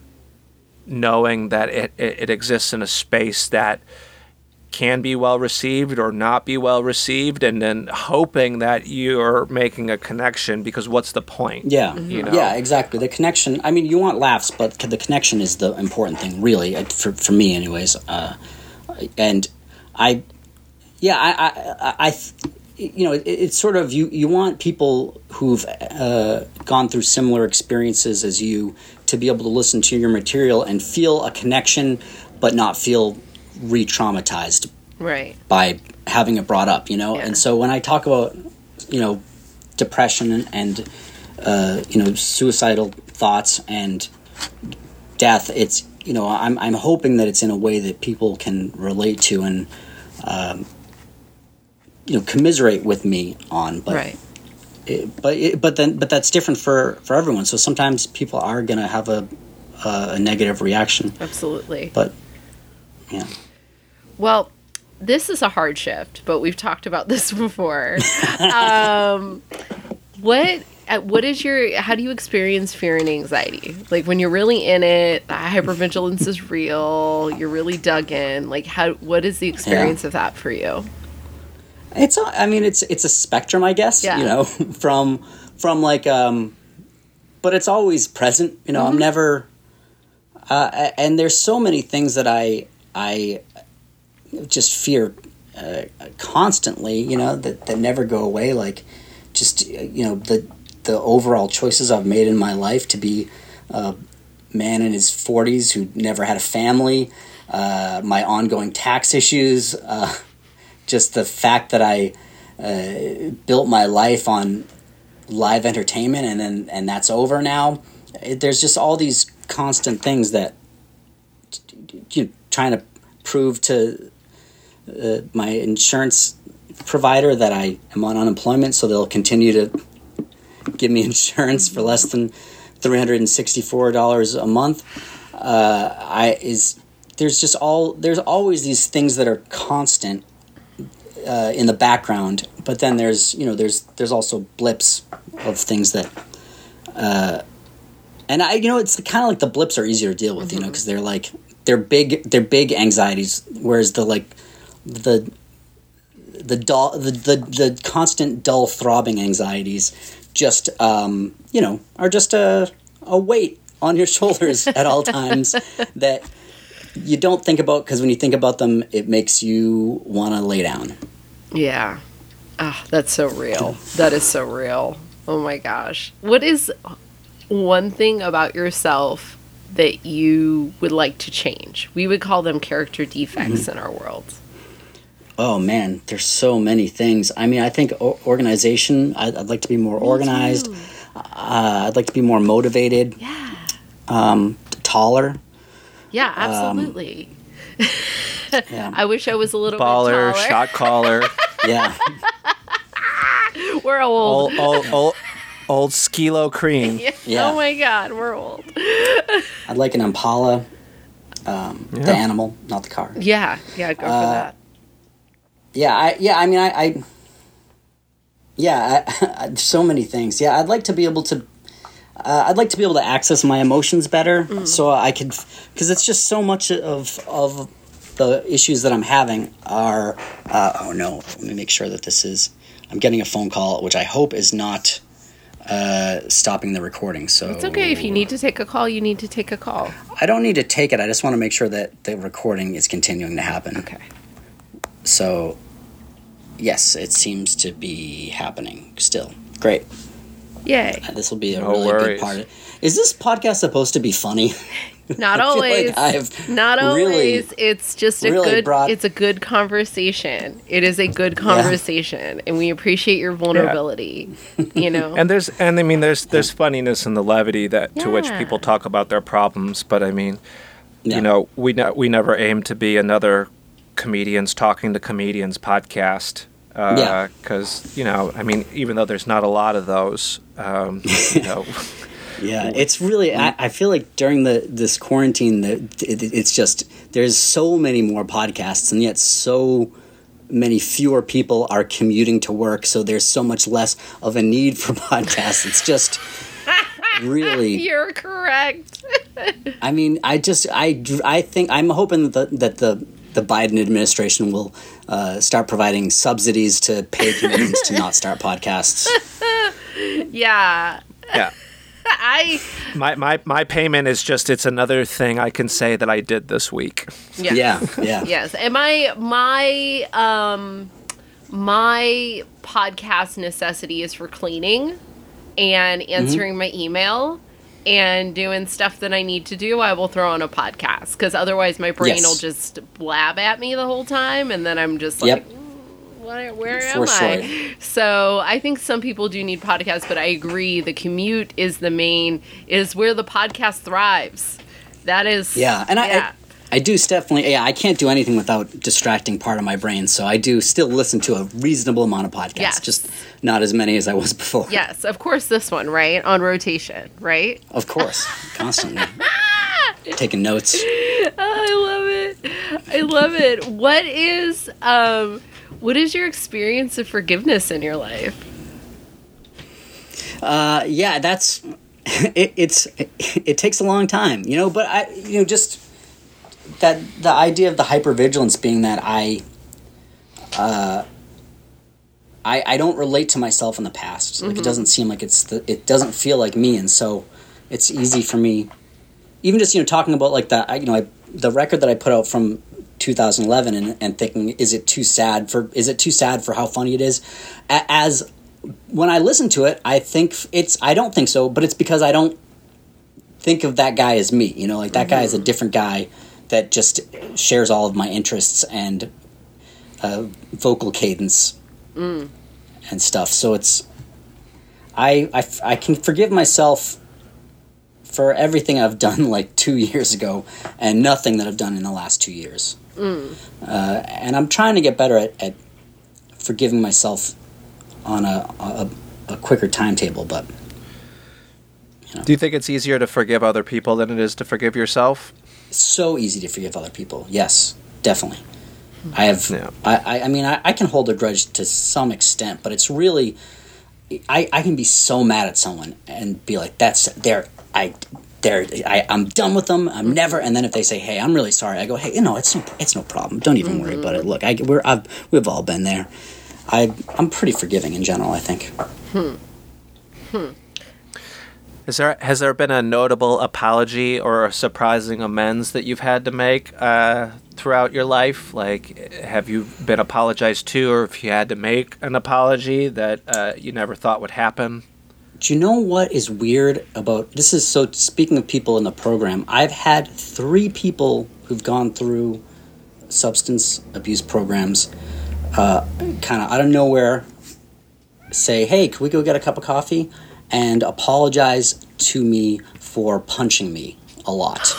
knowing that it, it, exists in a space that can be well received or not be well received, and then hoping that you're making a connection because what's the point? yeah, You know? yeah, exactly. The connection. I mean, you want laughs, but the connection is the important thing, really, uh, for for me, anyways. Uh, and I, yeah, I, I, I, I you know, it, it's sort of you. You want people who've uh, gone through similar experiences as you to be able to listen to your material and feel a connection, but not feel re-traumatized right. by having it brought up, you know. Yeah. And so when I talk about, you know, depression and uh, you know suicidal thoughts and death, it's you know I'm I'm hoping that it's in a way that people can relate to and um, you know commiserate with me on. But right. it, but it, but then but that's different for for everyone. So sometimes people are gonna have a a, a negative reaction, Absolutely. but yeah. Well, this is a hard shift, but we've talked about this *laughs* before. um, what what is your how do you experience fear and anxiety? Like when you're really in it, the hypervigilance is real. You're really dug in. Like how what is the experience of that for you? It's a, I mean it's it's a spectrum I guess Yeah. you know *laughs* from from like um but it's always present you know I'm never uh, and there's so many things that I I just fear uh, constantly you know that that never go away like just you know the the overall choices I've made in my life to be a man in his 40s who never had a family uh, my ongoing tax issues uh, just the fact that I uh, built my life on live entertainment and then and that's over now. It, there's just all these constant things that you know, trying to prove to uh, my insurance provider that I am on unemployment, so they'll continue to give me *laughs* insurance for less than three hundred and sixty four dollars a month. Uh, I is there's just all there's always these things that are constant uh, in the background, but then there's you know there's there's also blips of things that, uh, and I you know it's kind of like the blips are easier to deal with, you know, because they're like they're big they're big anxieties, whereas the like the the dull the, the the constant dull throbbing anxieties just um, you know are just a a weight on your *laughs* shoulders at all times that you don't think about because when you think about them it makes you want to lay down Yeah. Ah, that's so real. That is so real. Oh my gosh. What is one thing about yourself that you would like to change? We would call them character defects Mm-hmm. in our world. Oh man, there's so many things. I mean, I think organization. I'd, I'd like to be more organized. Uh, I'd like to be more motivated, Yeah. um, taller. Yeah, absolutely. *laughs* Yeah, I wish I was a little Baller, bit taller. shot caller, *laughs* yeah. We're old. old, old, old, old skilo cream. *laughs* Yeah. Oh my god, we're old. *laughs* I'd like an Impala. Um, The animal, not the car. Yeah, yeah, go for Uh, that. Yeah, I yeah, I mean, I, I yeah, I, I, so many things. Yeah, I'd like to be able to. Uh, I'd like to be able to access my emotions better, so I could, because it's just so much of of the issues that I'm having are. Uh, oh no! Let me make sure that this is. I'm getting a phone call, which I hope is not uh, stopping the recording. So It's okay if you need to take a call. You need to take a call. I don't need to take it. I just want to make sure that the recording is continuing to happen. Okay. So, yes, it seems to be happening still. Great. Yay. This will be a No really worries. good part. Is this podcast supposed to be funny? *laughs* Not *laughs* always. like I've Not really- always. It's just a really good. brought- It's a good conversation. It is a good conversation, and we appreciate your vulnerability. You know. *laughs* And there's and I mean there's there's funniness in the levity that to which people talk about their problems, but I mean, Yeah. you know, we ne- we never aim to be another comedians talking to comedians podcast. Uh, Yeah. Because you know, I mean, even though there's not a lot of those, um, you know, *laughs* Yeah, it's really. I, I feel like during the this quarantine, the, it, it's just there's so many more podcasts, and yet so many fewer people are commuting to work. So there's so much less of a need for *laughs* podcasts. It's just really. *laughs* You're correct. *laughs* I mean, I just I I think I'm hoping that the, that the the Biden administration will uh, start providing subsidies to pay comedians to not start podcasts. Yeah. yeah. I. My, my my payment is just it's another thing I can say that I did this week. Yeah. Yeah, yeah, Yes. And my my um my podcast necessity is for cleaning and answering my email and doing stuff that I need to do. I will throw on a podcast because otherwise my brain Yes. will just blab at me the whole time, and then I'm just like. Yep. Where, where am For I? So I think some people do need podcasts, but I agree the commute is the main is where the podcast thrives. That is Yeah, and I, yeah. I, I do definitely. Yeah, I can't do anything without distracting part of my brain. So I do still listen to a reasonable amount of podcasts, Yes. just not as many as I was *laughs* before. Yes, of course, this one, right? On rotation, right? of course, *laughs* constantly taking notes. *laughs* I love it. I love it. What is um what is your experience of forgiveness in your life? Uh, yeah, that's *laughs* it, it's it, it takes a long time, you know. But I, you know, just that the idea of the hypervigilance being that I, uh, I I don't relate to myself in the past. Like it doesn't seem like it's the it doesn't feel like me, and so it's easy for me. Even just you know talking about like the I- you know I, the record that I put out from 2011 and, and thinking is it too sad for is it too sad for how funny it is as when I listen to it, I think it's. I don't think so, but it's because I don't think of that guy as me. You know, like that guy is a different guy that just shares all of my interests and uh, vocal cadence and stuff. So it's. I, I I can forgive myself for everything I've done *laughs* like two years ago and nothing that I've done in the last two years. Uh, and I'm trying to get better at, at forgiving myself on a, a a quicker timetable, but Do you think it's easier to forgive other people than it is to forgive yourself? so easy to forgive other people. Yes, definitely. I have. Yeah. I, I. I mean, I, I can hold a grudge to some extent, but it's really. I, I can be so mad at someone and be like, "That's they're I." They're, I, I'm done with them. I'm never. And then if they say, "Hey, I'm really sorry," I go, "Hey, you know, it's no, it's no problem. Don't even worry about it. Look, I, we're, I've, we've all been there. I, I'm pretty forgiving in general. I think. Hmm. Hmm. Is there has there been a notable apology or a surprising amends that you've had to make uh, throughout your life? Like, have you been apologized to, or if you had to make an apology that uh, you never thought would happen? Do you know what is weird about this? Is so speaking of people in the program, I've had three people who've gone through substance abuse programs, uh, kind of out of nowhere, say, "Hey, can we go get a cup of coffee?" and apologize to me for punching me a lot.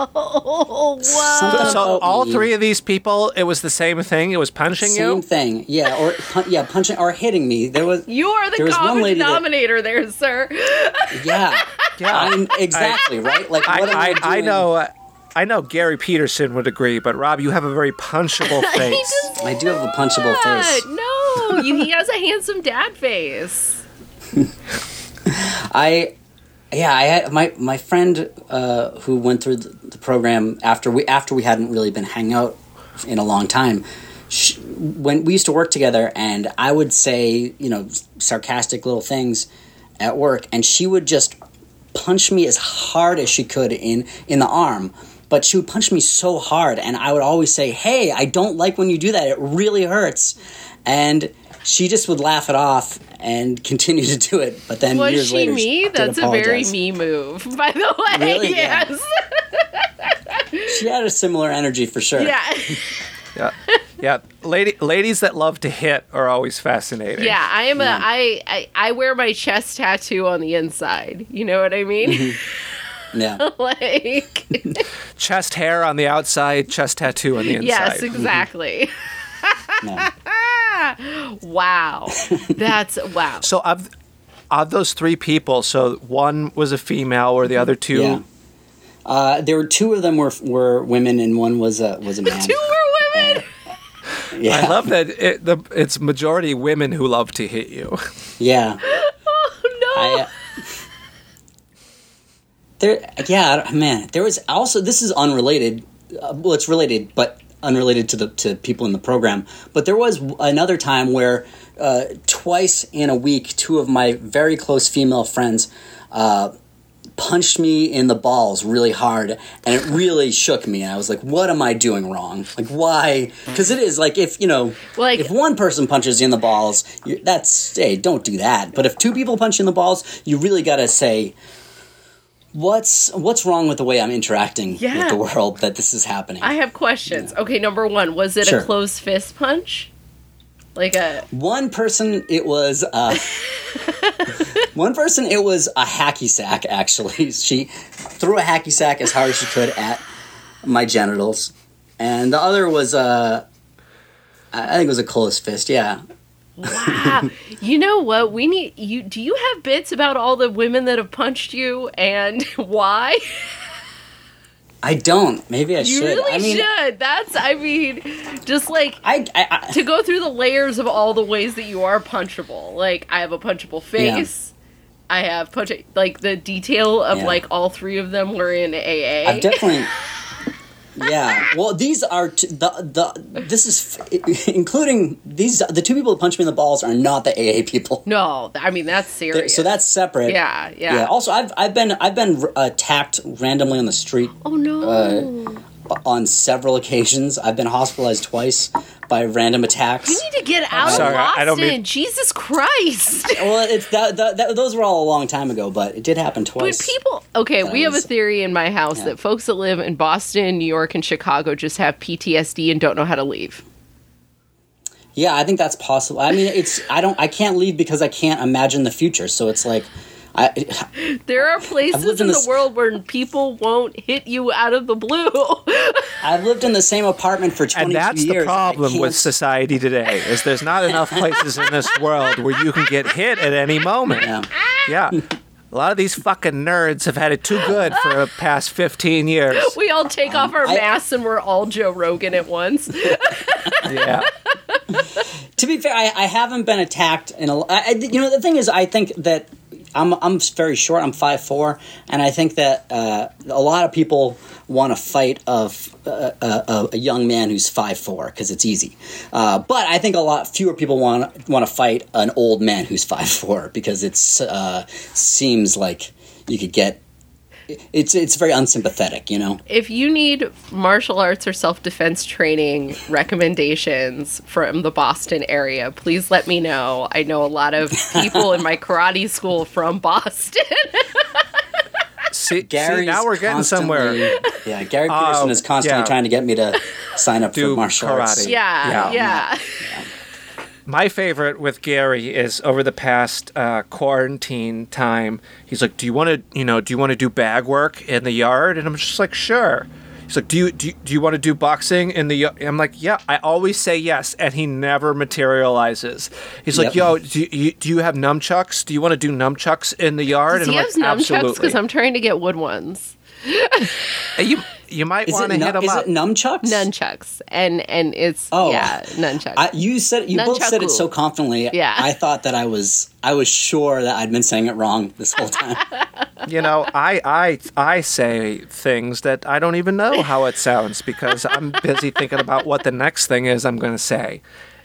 Oh, wow. Something So all three of these people, it was the same thing. It was punching Same you. Same thing, yeah, or pun- yeah, punching or hitting me. There was You are the common lady that- denominator there, sir. yeah, *laughs* Yeah. I'm exactly right. Like I, what am I, I, I know. uh, I know Gary Peterson would agree, but Rob, you have a very punchable *laughs* face. *laughs* I do have a punchable face. No, you, he has a handsome dad face. I, yeah, I had my my friend uh, who went through the, the program after we after we hadn't really been hanging out in a long time. She, when we used to work together, and I would say you know sarcastic little things at work, and she would just punch me as hard as she could in in the arm. But she would punch me so hard, and I would always say, "Hey, I don't like when you do that. It really hurts." And she just would laugh it off and continue to do it. But then Was years she later, me? did That's a very me move, *laughs* by the way. Really? Yeah. Yes. She had a similar energy for sure. Yeah. Yeah, yeah. Lady, ladies that love to hit are always fascinating. Yeah, I am a I, I I wear my chest tattoo on the inside. You know what I mean? Mm-hmm. *laughs* Yeah. like chest hair on the outside, chest tattoo on the inside. Yes, exactly. Yeah. *laughs* wow. That's wow. So of of those three people, so one was a female, or the other two. Yeah. Uh, there were two of them were were women, and one was a was a man. Two were women. yeah. I love that it, the, it's majority women who love to hit you. Yeah. *laughs* Oh no. I, uh, there, yeah, man. There was also this is unrelated. Uh, well, it's related, but unrelated to the to people in the program. But there was another time where uh, twice in a week, two of my very close female friends. Uh, punched me in the balls really hard and it really shook me and i was like what am i doing wrong like why because it is like if you know Like- if one person punches you in the balls that's hey don't do that but if two people punch you in the balls you really got to say what's what's wrong with the way i'm interacting Yeah. with the world that this is happening I have questions. Okay, number one, was it Sure. a closed fist punch? Like a one person it was uh *laughs* one person it was a hacky sack actually *laughs* she threw a hacky sack as hard as she could at my genitals and the other was uh i think it was a closed fist yeah wow. you know what? We need you. Do you have bits about all the women that have punched you and *laughs* why? i don't maybe i You should really i mean should. That's. I mean, just like I, I, I to go through the layers of all the ways that you are punchable. Like I have a punchable face. I have punch like the detail of Yeah. like all three of them were in AA. I've definitely. *laughs* Yeah. Well, these are t- the the. This is f- including these. The two people that punch me in the balls are not the AA people. no, I mean that's They're- serious. So that's separate. yeah, yeah. Yeah. Also, I've I've been I've been uh, attacked randomly on the street oh no. On several occasions. I've been hospitalized twice by random attacks. you need to get out Sorry, of I- Boston. I don't mean- Jesus Christ. *laughs* well, it's that, that, that those were all a long time ago, but it did happen But twice. people, okay, we have a theory in my house Yeah. that folks that live in Boston, New York, and Chicago just have PTSD and don't know how to leave. yeah, I think that's possible. I mean, it's I don't I can't leave because I can't imagine the future. So it's like. I, There are places in, in the this- world where people won't hit you out of the blue. I've lived in the same apartment for 22 And that's years. the problem with society today is there's not enough places in this world where you can get hit at any moment. Yeah. Yeah. A lot of these fucking nerds have had it too good for the past 15 years. we all take off our I- masks and we're all Joe Rogan at once. *laughs* Yeah. To be fair, I, I haven't been attacked in a. I, I- you know, the thing is, I think that I'm I'm very short. I'm five four, and I think that uh, a lot of people want to fight of uh, a, a young man who's five four because it's easy. Uh, but I think a lot fewer people want want to fight an old man who's five four because it uh, seems like you could get it's it's very unsympathetic, you know. If you need martial arts or self defense training recommendations from the Boston area, please let me know. I know a lot of *laughs* people in my karate school from Boston. See, Gary, see, now we're getting somewhere. Yeah, Gary Peterson Uh, is constantly yeah. trying to get me to sign up Do for martial arts. karate. yeah, Yeah. yeah. *laughs* My favorite with Gary is over the past uh, quarantine time. He's like, "Do you want to, you know, do you want to do bag work in the yard?" And I'm just like, "Sure." He's like, "Do you do you, do you want to do boxing in the?" y-" I'm like, "Yeah." I always say yes, and he never materializes. He's like, Yep. "Yo, do you, do you have nunchucks? Do you want to do nunchucks in the yard?" Does and he I'm have like, nunchucks? Because I'm trying to get wood ones. You you might want it to hit nu- him is up. it nunchucks? Nunchucks. And and it's Oh. yeah, *laughs* nunchucks. I, you said you both said it so confidently. Yeah. I thought that I was I was sure that I'd been saying it wrong this whole time. *laughs* you know, I I I say things that I don't even know how it sounds because I'm busy thinking about what the next thing is I'm going to say.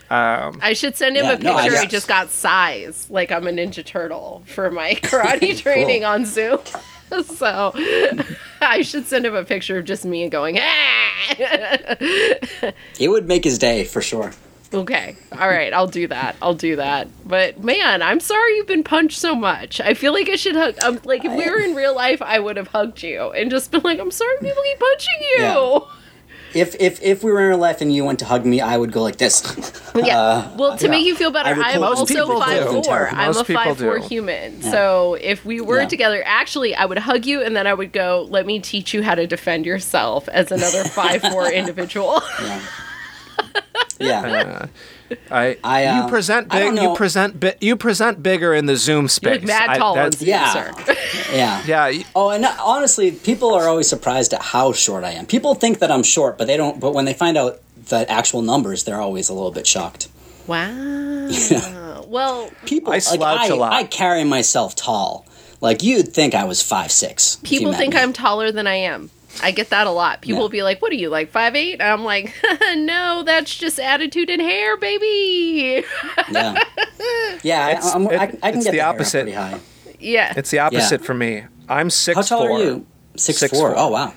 Um, I should send him Yeah, a picture. no, I I just got size, like I'm a Ninja Turtle for my *laughs* karate training on Zoom. *laughs* so I should send him a picture of just me going, ah! *laughs* it would make his day for sure. okay, all right, I'll do that. I'll do that. But man, I'm sorry you've been punched so much. I feel like I should hug. Um, like if we were in real life, I would have hugged you and just been like, I'm sorry people keep punching you. Yeah. If if if we were in real life and you went to hug me, I would go like this. Yeah. Uh, well, to yeah. make you feel better, I, I am also people do. five four. I'm a people five four do. human. So if we were Yeah. together, actually, I would hug you, and then I would go, "Let me teach you how to defend yourself as another *laughs* five four individual." yeah. yeah. I, I, uh, you present I big. don't You present bi- you present bigger in the Zoom You space. look mad I- tall on that's- Yeah. sir. *laughs* Yeah. Yeah, Oh, and honestly, people are always surprised at how short I am. People think that I'm short, but they don't. But when they find out the actual numbers, they're always a little bit shocked. Wow. *laughs* Well, People, I like, slouch I, a lot. I carry myself tall. Like you'd think I was five six. people think I'm taller than I am. I get that a lot. People Yeah. will be like, "What are you like, five eight? And I'm like, *laughs* "No, that's just attitude and hair, baby." Yeah. *laughs* Yeah. It's- I, I'm, I, it- I can it's get the the, opposite. high. yeah. it's the opposite for me. I'm six How tall four, are you? Six, Six four. four. Oh wow.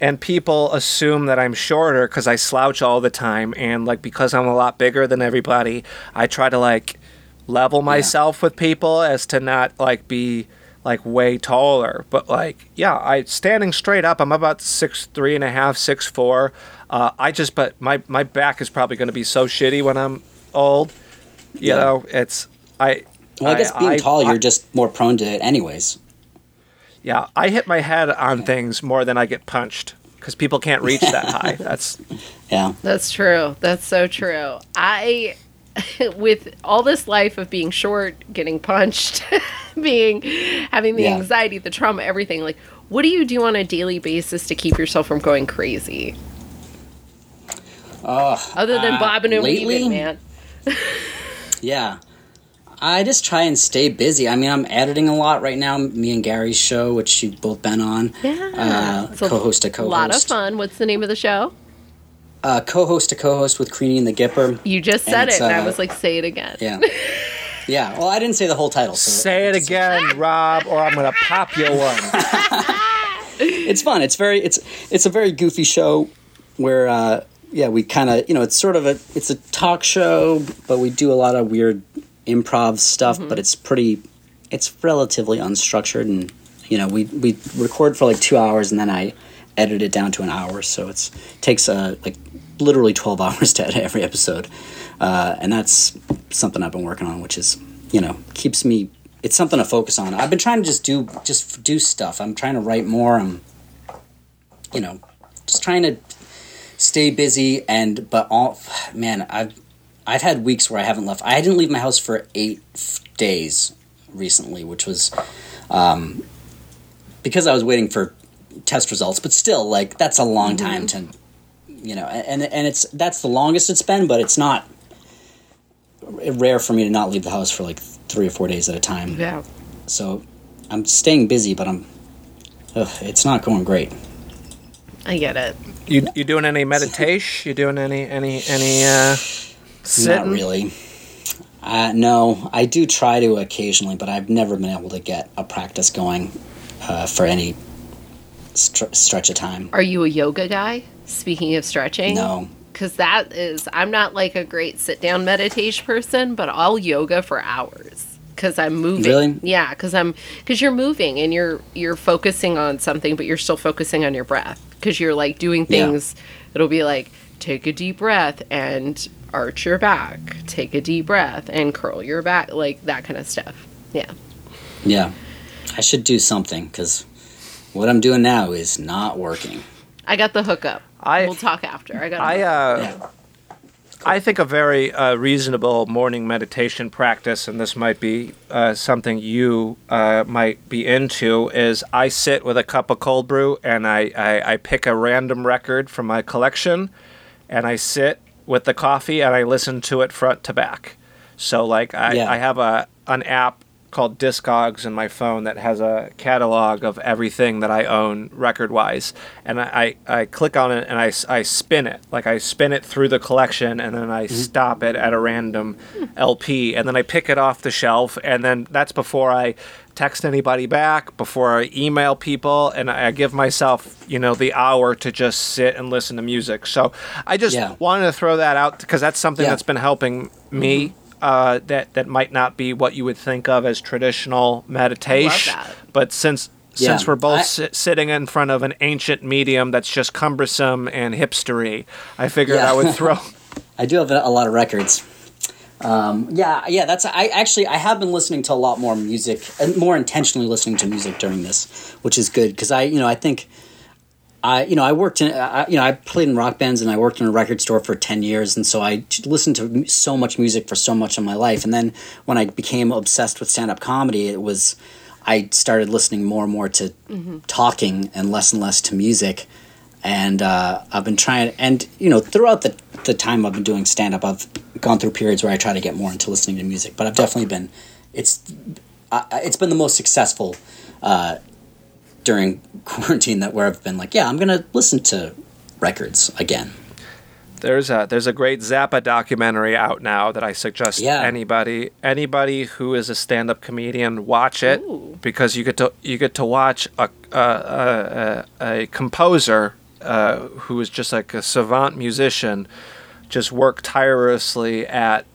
and people assume that I'm shorter because I slouch all the time, and like because I'm a lot bigger than everybody, I try to like level myself with people as to not like be like way taller. But like, yeah, I standing straight up, I'm about six three and a half, six four. Uh, I just, but my my back is probably going to be so shitty when I'm old. You Yeah. know, it's I. Well, I guess being I- tall, I- you're just more prone to it, anyways. Yeah, I hit my head on things more than I get punched because people can't reach that *laughs* high. That's Yeah. That's true. That's so true. I, *laughs* with all this life of being short, getting punched, *laughs* being, having the Yeah. anxiety, the trauma, everything, like, what do you do on a daily basis to keep yourself from going crazy? Other than uh, bobbing and lately? weaving, man. *laughs* Yeah. I just try and stay busy. I mean, I'm editing a lot right now. Me and Gary's show, which you've both been on. Yeah. Uh, co-host to co-host. A lot of fun. What's the name of the show? Uh, co-host to co-host with Creanie and the Gipper. You just And said it, it's, and I uh, was like, say it again. Yeah. *laughs* Yeah. Well, I didn't say the whole title. So Say it again, Rob, or I'm gonna pop you one. *laughs* It's fun. It's very. It's it's a very goofy show where uh, yeah we kind of you know it's sort of a it's a talk show but we do a lot of weird improv stuff but it's pretty it's relatively unstructured and you know we we record for like two hours and then I edit it down to an hour so it's takes a like literally 12 *laughs* hours to edit every episode. Uh, and that's something I've been working on which is you know keeps me it's something to focus on. I've been trying to just do just do stuff. I'm trying to write more. I'm you know just trying to stay busy and but all *sighs* man I've I've had weeks where I haven't left. I didn't leave my house for eight days recently which was um, because I was waiting for test results but still like that's a long time to you know and and it's that's the longest it's been but it's not rare for me to not leave the house for like three or four days at a time Yeah. so I'm staying busy but I'm ugh, it's not going great I get it. You you doing any meditation? You doing any any any uh sitting? Not really. Uh, no, I do try to occasionally, but I've never been able to get a practice going uh, for any str- stretch of time. Are you a yoga guy? Speaking of stretching, No. because that is I'm not like a great sit down meditation person, but I'll yoga for hours because I'm moving. Really? Yeah, because I'm because you're moving and you're you're focusing on something, but you're still focusing on your breath because you're like doing Yeah. things. It'll be like take a deep breath and arch your back, take a deep breath and curl your back, like that kind of stuff. Yeah. Yeah. I should do something because what I'm doing now is not working. I got the hookup. I- we'll talk after. I got. a I hookup. uh, I think a very uh, reasonable morning meditation practice, and this might be uh, something you uh, might be into, is I sit with a cup of cold brew and I, I, I pick a random record from my collection, and I sit with the coffee and I listen to it front to back. So like I, Yeah. I have a an app called Discogs in my phone that has a catalog of everything that I own record wise. And I, I, I click on it and I, I spin it. Like I spin it through the collection and then I mm-hmm. stop it at a random hmm. LP. And then I pick it off the shelf. And then that's before I text anybody back, before I email people. And I give myself, you know, the hour to just sit and listen to music. So I just Yeah. wanted to throw that out because that's something Yeah. that's been helping me mm-hmm. Uh, that that might not be what you would think of as traditional meditation. But since Yeah. since we're both I- si- sitting in front of an ancient medium that's just cumbersome and hipstery, I figured Yeah. I would throw. *laughs* I do have a, a lot of records. Um, yeah, yeah. That's I actually I have been listening to a lot more music and more intentionally listening to music during this, which is good because I you know I think I you know I worked in I, you know I played in rock bands and I worked in a record store for ten years and so I listened to so much music for so much of my life. And then when I became obsessed with stand up comedy it was I started listening more and more to talking and less and less to music. And uh, I've been trying and you know throughout the the time I've been doing stand up I've gone through periods where I try to get more into listening to music but I've definitely been it's I- it's been the most successful uh, during *laughs* quarantine that where I've been like yeah I'm gonna listen to records again There's a there's a great Zappa documentary out now that I suggest Yeah. anybody anybody who is a stand up comedian watch it Ooh. because you get to you get to watch a a, a, a, a composer uh, who is just like a savant musician just work tirelessly at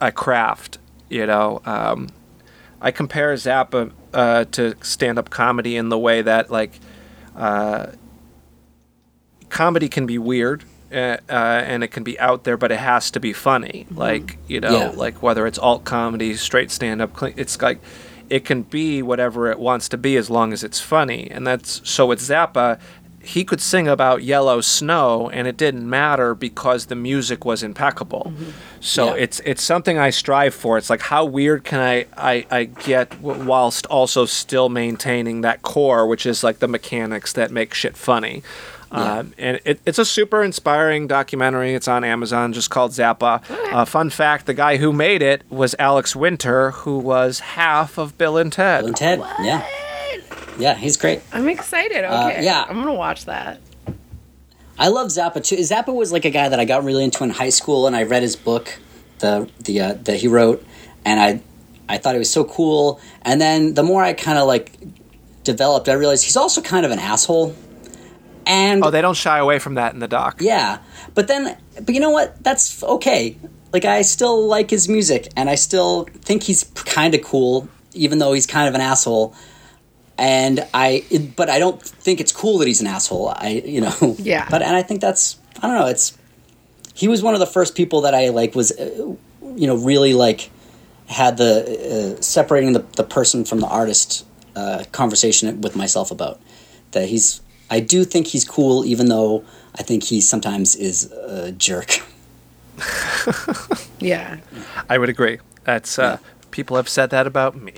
a craft. You know, um, I compare Zappa uh, to stand up comedy in the way that like comedy can be weird uh, uh, and it can be out there, but it has to be funny. Like you know, Yeah. like whether it's alt comedy, straight stand up, it's like it can be whatever it wants to be as long as it's funny. And that's so with Zappa. He could sing about yellow snow, and it didn't matter because the music was impeccable. So Yeah. it's it's something I strive for. It's like how weird can I I, I get w- whilst also still maintaining that core, which is like the mechanics that make shit funny. Um, and it, it's a super inspiring documentary. It's on Amazon, just called Zappa. Uh, fun fact: the guy who made it was Alex Winter, who was half of Bill and Ted. Bill and Ted yeah yeah he's great I'm excited. Uh, Okay. yeah. I'm gonna watch that. I love Zappa too. Zappa was like a guy that I got really into in high school, and I read his book, the the uh, that he wrote, and I I thought it was so cool. And then the more I kind of like developed, I realized he's also kind of an asshole. And Oh, they don't shy away from that in the doc. yeah, but then but you know what? That's okay. Like I still like his music, and I still think he's kind of cool, even though he's kind of an asshole. And I, it- but I don't think it's cool that he's an asshole. I, you know, Yeah. But and I think that's I don't know. It's he was one of the first people that I like was, uh, you know, really like had the uh, separating the the person from the artist uh, conversation with myself about that he's. I do think he's cool, even though I think he sometimes is a jerk. *laughs* Yeah. I would agree. That's uh, people have said that about me.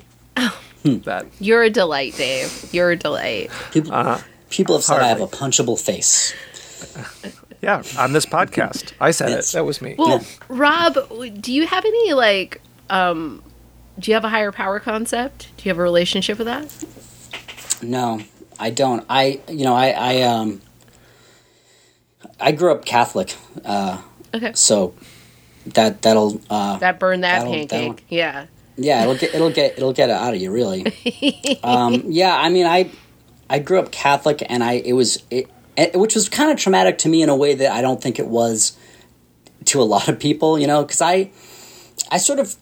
That You're a delight, Dave. You're a delight. People, Uh-huh. people have said I have a punchable face. *laughs* yeah, on this podcast, I said Yes. it. That was me. Well, Rob, do you have any like um do you have a higher power concept? Do you have a relationship with that? No, I don't. I you know I I um I grew up Catholic, uh, Okay. so that that'll uh, That burned that That'll- pancake. that'll- Yeah. Yeah it'll get it'll get it'll get it out of you really. *laughs* um, yeah, I mean I I grew up Catholic, and I it was it, it, which was kind of traumatic to me in a way that I don't think it was to a lot of people. You know, because I I sort of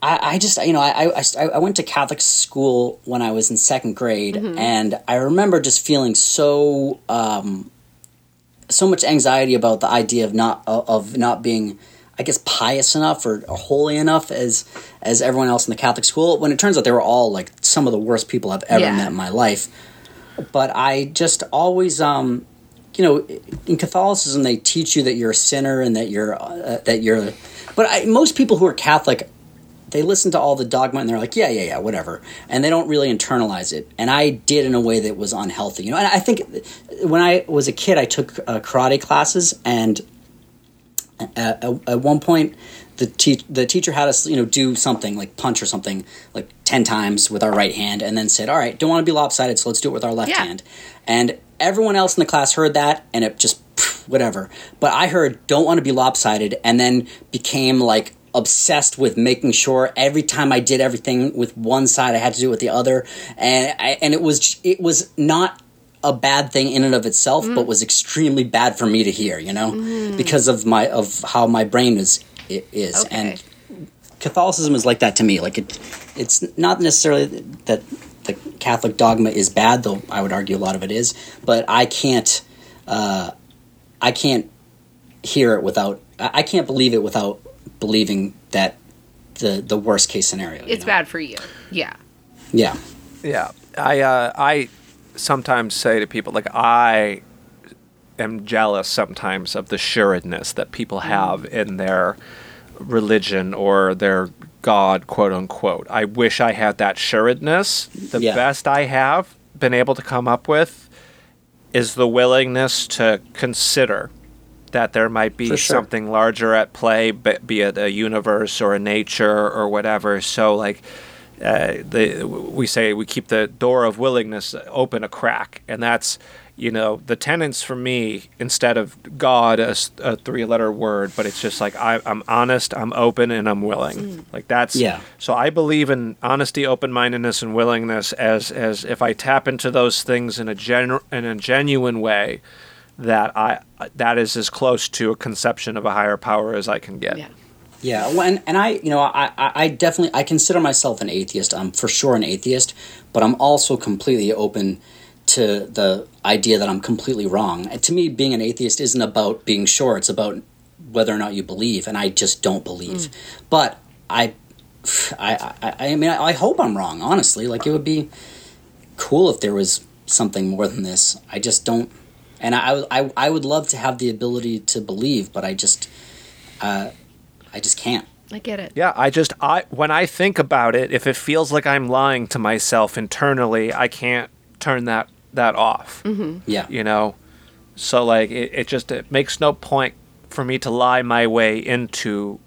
I, I just you know I, I I went to Catholic school when I was in second grade, and I remember just feeling so um, so much anxiety about the idea of not of not being I guess pious enough or, or holy enough as as everyone else in the Catholic school. When it turns out they were all like some of the worst people I've ever Yeah. met in my life. But I just always um, you know, in Catholicism they teach you that you're a sinner and that you're uh, that you're. But I, most people who are Catholic, they listen to all the dogma and they're like, yeah, yeah, yeah, whatever, and they don't really internalize it. And I did in a way that was unhealthy, you know. And I think when I was a kid, I took uh, karate classes, and at, at one point, the te- the teacher had us, you know, do something like punch or something like ten times with our right hand, and then said, "All right, don't want to be lopsided, so let's do it with our left Yeah. hand." And everyone else in the class heard that, and it just whatever. But I heard, "Don't want to be lopsided," and then became like obsessed with making sure every time I did everything with one side, I had to do it with the other, and I, and it was it was not a bad thing in and of itself, Mm. but was extremely bad for me to hear, you know, because of my of how my brain is i- is Okay. and Catholicism is like that to me. Like it, it's not necessarily that the Catholic dogma is bad, though I would argue a lot of it is. But I can't, uh, I can't hear it without. I I can't believe it without believing that the the worst case scenario. you It's know? bad for you. Yeah. Yeah. Yeah, I uh, I sometimes say to people like I am jealous sometimes of the sureness that people mm. have in their religion or their God, quote unquote. I wish I had that sureness. The Yeah. best I have been able to come up with is the willingness to consider that there might be sure. something larger at play, be it a universe or a nature or whatever. So, like, uh, the we say we keep the door of willingness open a crack, and that's you know the tenants for me instead of God a three-letter word, but it's just like I, I'm honest, I'm open, and I'm willing. Like that's Yeah. So I believe in honesty, open-mindedness, and willingness as as if I tap into those things in a genu- in a genuine way. That I that is as close to a conception of a higher power as I can get. Yeah. Yeah, well, and, and I, you know, I, I definitely I consider myself an atheist. I'm for sure an atheist, but I'm also completely open to the idea that I'm completely wrong. To me, being an atheist isn't about being sure; it's about whether or not you believe, and I just don't believe. But I, I, I, I mean, I, I hope I'm wrong. Honestly, like it would be cool if there was something more than this. I just don't, and I, I, I would love to have the ability to believe, but I just, uh, I just can't. I get it. Yeah, I just I when I think about it, if it feels like I'm lying to myself internally, I can't turn that that off. Mm-hmm. Yeah. You know, so like it, it just it makes no point for me to lie my way into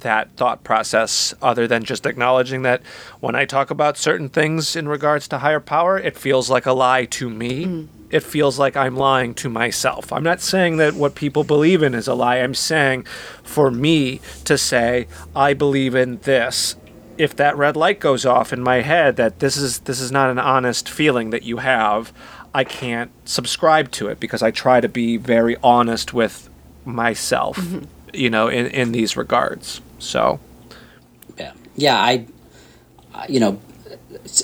that thought process other than just acknowledging that when I talk about certain things in regards to higher power, it feels like a lie to me. Mm-hmm. It feels like I'm lying to myself. I'm not saying that what people believe in is a lie. I'm saying for me to say I believe in this if that red light goes off in my head that this is this is not an honest feeling that you have, I can't subscribe to it because I try to be very honest with myself, mm-hmm. you know, in in these regards. So, Yeah, yeah. I, you know,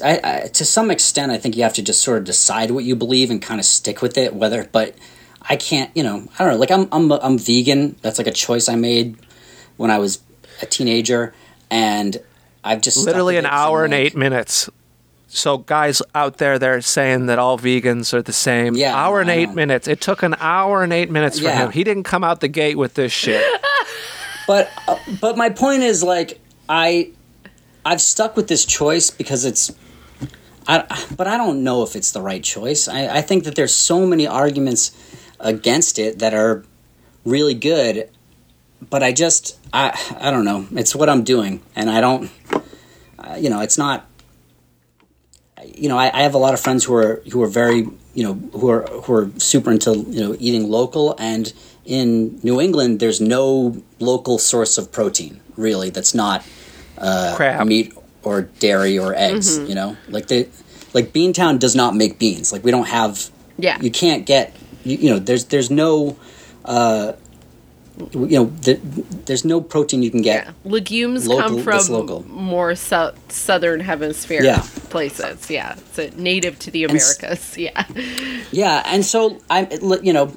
I, I, to some extent, I think you have to just sort of decide what you believe and kind of stick with it. Whether, but I can't. You know, I don't know. Like I'm, I'm, I'm vegan. That's like a choice I made when I was a teenager, and I've just literally an hour and like- 8 minutes. So guys out there they're saying that all vegans are the same. Yeah, hour and I 8 know. minutes. It took an hour and 8 minutes for Yeah. him. He didn't come out the gate with this shit. *laughs* But uh, but my point is like I I've stuck with this choice because it's I but I don't know if it's the right choice. I, I think that there's so many arguments against it that are really good, but I just I I don't know. It's what I'm doing, and I don't. Uh, you know, it's not. You know, I, I have a lot of friends who are who are very you know who are who are super into you know eating local, and in New England, there's no local source of protein really that's not Crap. meat or dairy or eggs. You know, like they like Beantown does not make beans. Like we don't have. Yeah. You can't get. You, you know, there's there's no. Uh, you know, the, there's no protein you can get. Yeah. Legumes Local- come from local. more sou- southern hemisphere Yeah. places. Yeah. It's a native to the Americas. *laughs* Yeah. Yeah, and so I'm, you know,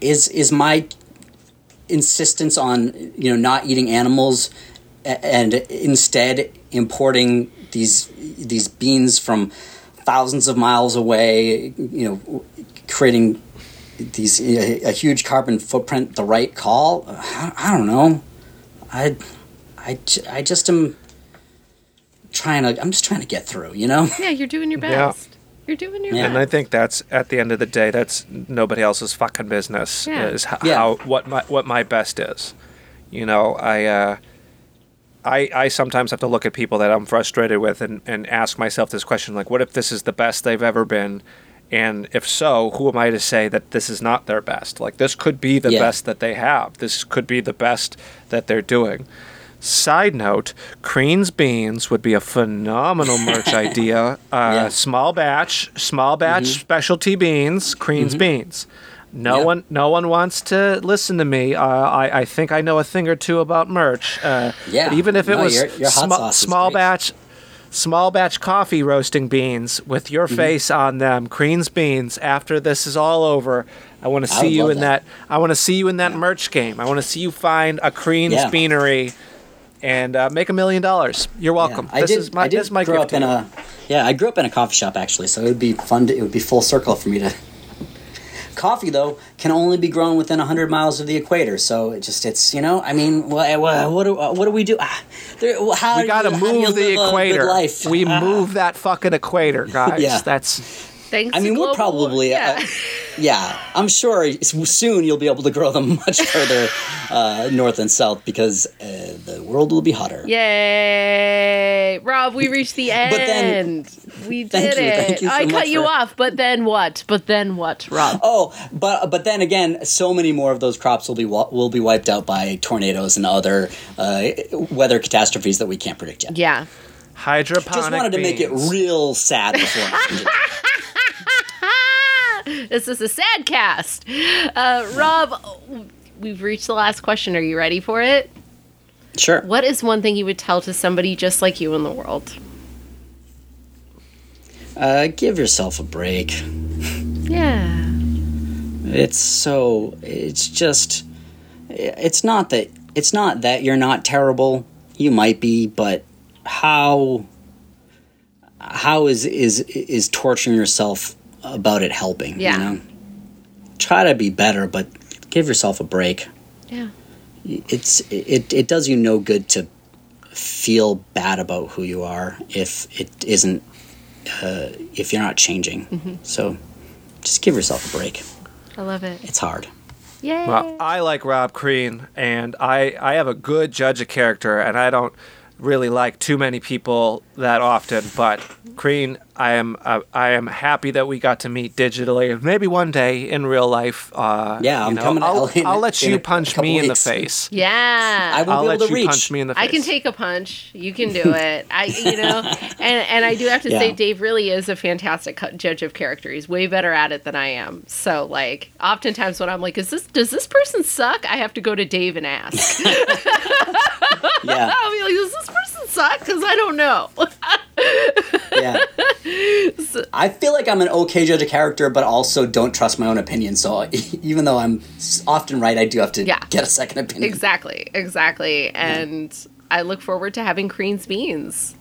is is my insistence on you know not eating animals and instead importing these these beans from thousands of miles away, you know, creating these a, a huge carbon footprint the right call? I, I don't know. i i i just am trying to I'm just trying to get through, you know? Yeah, you're doing your Yeah. Best. You're doing your Yeah. And I think that's at the end of the day, that's nobody else's fucking business. Yeah. Is h- Yeah. how what my what my best is. You know, I uh, I I sometimes have to look at people that I'm frustrated with and and ask myself this question: like, what if this is the best they've ever been? And if so, who am I to say that this is not their best? Like, this could be the Yeah. best that they have. This could be the best that they're doing. Side note, Crean's Beans would be a phenomenal merch *laughs* idea. Uh, Yeah. Small batch, small batch specialty beans, Crean's Beans. No Yeah. one, no one wants to listen to me. Uh, I, I think I know a thing or two about merch. Uh, Yeah. even if it No, was your- your hot sma- sauce is small batch, small batch coffee roasting beans with your Mm-hmm. face on them, Crean's Beans. After this is all over, I want to see you in that. that. I want to see you in that merch game. I want to see you find a Crean's Yeah. Beanery and uh, make a million dollars. You're welcome. I this did. is my I did this is my grow up in a. Yeah, I grew up in a coffee shop actually, so it would be fun. To, it would be full circle for me to. *laughs* Coffee though can only be grown within hundred miles of the equator, so it just it's you know I mean what what what do, what do we do? Ah, there, how We got to you- how do you move the equator. We Ah. move that fucking equator, *laughs* guys. Yeah. That's Thanks. I mean, we'll probably, yeah. uh, yeah, I'm sure soon you'll be able to grow them *laughs* much further uh, north and south because uh, the world will be hotter. Yay, Rob! We reached the end. *laughs* But then- we did Thank you, it. thank you so I much cut you for- off, but then what? But then what, Rob? Oh, but but then again, so many more of those crops will be will be wiped out by tornadoes and other uh, weather catastrophes that we can't predict yet. Yeah. hydroponic. Just wanted to make it real sad before. *laughs* This is a sad cast. Uh, Rob, we've reached the last question. Are you ready for it? sure. What is one thing you would tell to somebody just like you in the world? Uh, give yourself a break. Yeah. It's so. It's just. It's not that. It's not that you're not terrible. You might be, but how. How is is is torturing yourself about it helping? Yeah. You know. Try to be better, but give yourself a break. Yeah. It's it it does you no good to feel bad about who you are if it isn't uh, if you're not changing. So just give yourself a break. I love it. It's hard. Yay. Well, I like Rob Crean, and I I have a good judge of character, and I don't really like too many people that often. But Crean, I am uh, I am happy that we got to meet digitally, and maybe one day in real life. Uh, Yeah, I'm know, coming I'll, LA in I'll let you punch couple me in the face. yeah. I won't I'll be let able to you reach. punch me in the face. I can take a punch. You can do it. I, you know, *laughs* and and I do have to say, Dave really is a fantastic judge of character. He's way better at it than I am. So, like, oftentimes when I'm like, "Is this does this person suck?" I have to go to Dave and ask. *laughs* Yeah, *laughs* I'll be like, "Does this person suck?" Because I don't know. yeah. I feel like I'm an okay judge of character, but also don't trust my own opinion. So *laughs* even though I'm often right, I do have to Yeah. get a second opinion. exactly, exactly. And I look forward to having Crean's beans,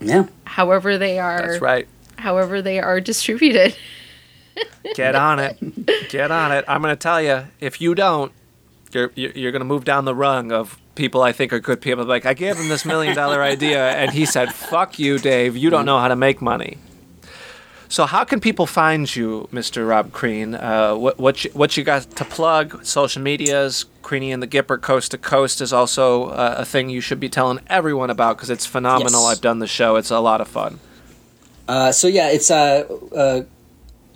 Yeah. however they are, That's right. however they are distributed. *laughs* Get on it. Get on it. I'm going to tell you, if you don't, you're you're, you're going to move down the rung of people I think are good people. Like I gave him this million dollar idea, and he said, "Fuck you, Dave. You don't know how to make money." So how can people find you, Mr. Rob Crean? Uh, what what you, what you got to plug? Social medias, Creanie and the Gipper, Coast to Coast is also uh, a thing you should be telling everyone about because it's phenomenal. Yes. I've done the show; it's a lot of fun. Uh, so yeah, it's uh, uh,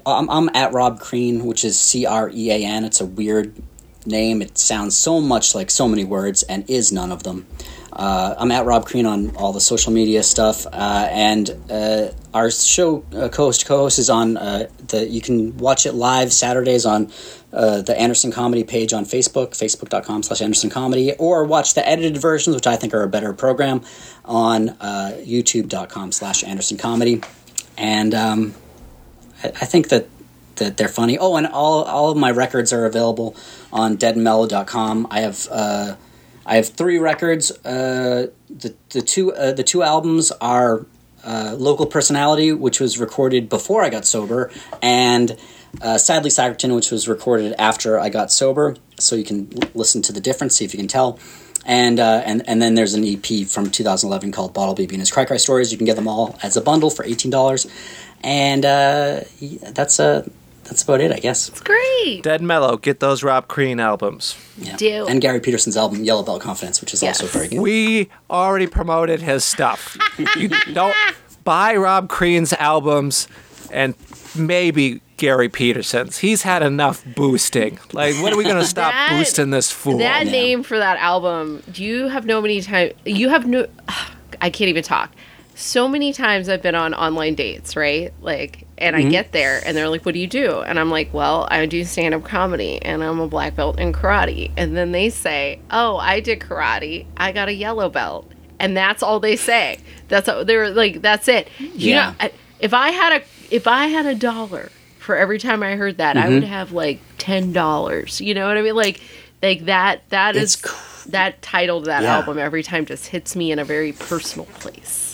I'm, I'm at Rob Crean, which is C R E A N. It's a weird name. It sounds so much like so many words and is none of them. Uh, I'm at Rob Crean on all the social media stuff, uh, and uh, our show uh, co-host co-host is on uh, the. You can watch it live Saturdays on uh, the Anderson Comedy page on Facebook, facebook.com/slash Anderson Comedy, or watch the edited versions, which I think are a better program, on YouTube.com/slash Anderson Comedy, and um, I, I think that that they're funny. Oh, and all all of my records are available on deadandmellow.com. I have uh, I have three records. Uh, the the two uh, the two albums are uh, Local Personality, which was recorded before I got sober, and uh, Sadly Sacritan, which was recorded after I got sober. So you can l- listen to the difference, see if you can tell. And, uh, and and then there's an EP from 2011 called Bottle Baby and His Cry Cry Stories. You can get them all as a bundle for eighteen dollars, and uh, that's uh, that's about it, I guess. It's great. Dead Mellow, get those Rob Crean albums. Yeah. Do. And Gary Peterson's album Yellow Belt Confidence, which is also very good. We already promoted his stuff. you *laughs* don't buy Rob Crean's albums and maybe Gary Peterson's. He's had enough boosting. Like, when are we going *laughs* to stop That- boosting this fool? That man. name for that album, do you have no many times? You have no. *sighs* I can't even talk. So many times I've been on online dates, right? Like, and Mm-hmm. I get there and they're like, "What do you do?" And I'm like, "Well, I do stand up comedy and I'm a black belt in karate." And then they say, "Oh, I did karate. I got a yellow belt." And that's all they say. That's all, they're like, "That's it." You Yeah. know, if I had a if I had a dollar for every time I heard that, I Mm-hmm. would have like ten dollars. You know what I mean? Like, like that. That It's is cr- that title to that Yeah. album every time just hits me in a very personal place.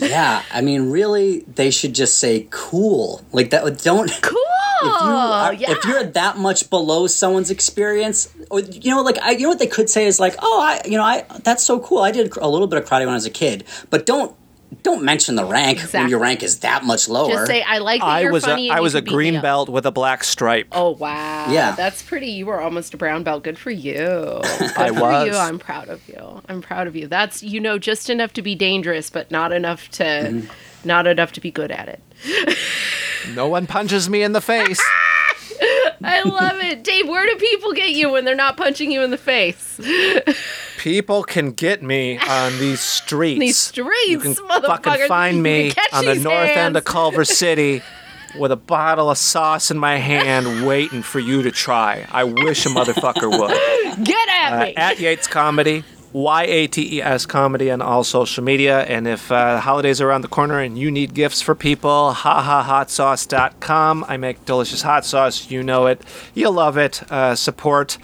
Yeah, I mean, really, they should just say "cool" like that. Don't Cool. if you are, yeah. if you're that much below someone's experience, or you know, like I, you know what they could say is like, "Oh, I, you know, I that's so cool. I did a little bit of karate when I was a kid," but don't don't mention the rank when your rank is that much lower. just say I like that I you're was funny. a, and I you was a can beat me green belt with a black stripe. Oh wow! Yeah. that's pretty. You were almost a brown belt. Good for you. *laughs* Good I for was. you. I'm proud of you. I'm proud of you. That's you know just enough to be dangerous, but not enough to Mm-hmm. not enough to be good at it. *laughs* No one punches me in the face. *laughs* *laughs* I love it, Dave. Where do people get you when they're not punching you in the face? People can get me on these *laughs* streets. These streets, You can fucking find me on the north end of. Culver *laughs* City with a bottle of sauce in my hand waiting for you to try. I wish a motherfucker would. Get at Uh, me. at Yates Comedy, Y A T E S Comedy on all social media. And if uh, holidays are around the corner and you need gifts for people, hahahotsauce.com. I make delicious hot sauce. You know it. You'll love it. Uh, support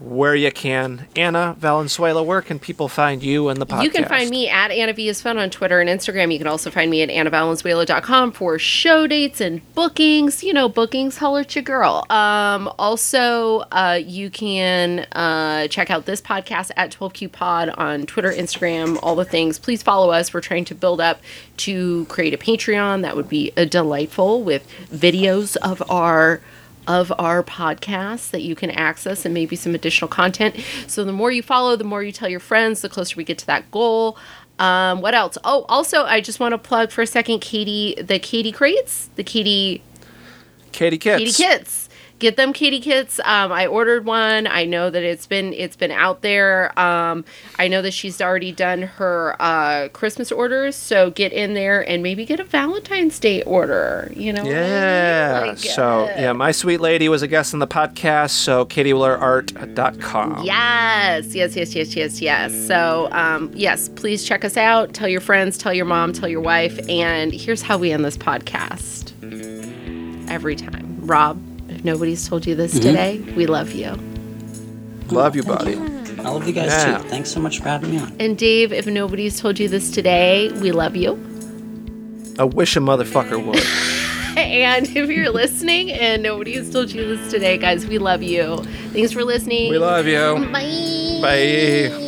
where you can. Anna Valenzuela, where can people find you and the podcast? You can find me at Anna is Fun on Twitter and Instagram. You can also find me at AnnaValenzuela.com for show dates and bookings. You know, bookings, holler at your girl. Um, also, uh, you can uh, check out this podcast at 12Q Pod on Twitter, Instagram, all the things. Please follow us. We're trying to build up to create a Patreon. That would be a delightful with videos of our of our podcast that you can access and maybe some additional content. So the more you follow, the more you tell your friends, the closer we get to that goal. Um, what else? Oh, also, I just want to plug for a second, Katie, the Katie crates, the Katie Katie Kitts. Katie kits. Get them Katie kits. Um, I ordered one. I know that it's been it's been out there. Um, I know that she's already done her uh, Christmas orders. So get in there and maybe get a Valentine's Day order. You know? what I mean? Yeah. Like, so, uh, yeah, my sweet lady was a guest on the podcast. So, katiewillerart.com. Yes, yes, yes, yes, yes, yes. So, um, yes, please check us out. Tell your friends, tell your mom, tell your wife. And here's how we end this podcast every time. Rob, if nobody's told you this mm-hmm. today, we love you. Love you, buddy. I love you guys Yeah. too. Thanks so much for having me on. And Dave, if nobody's told you this today, we love you. I wish a motherfucker would. *laughs* And if you're listening and nobody has told you this today, guys, we love you. Thanks for listening. we love you. Bye. Bye.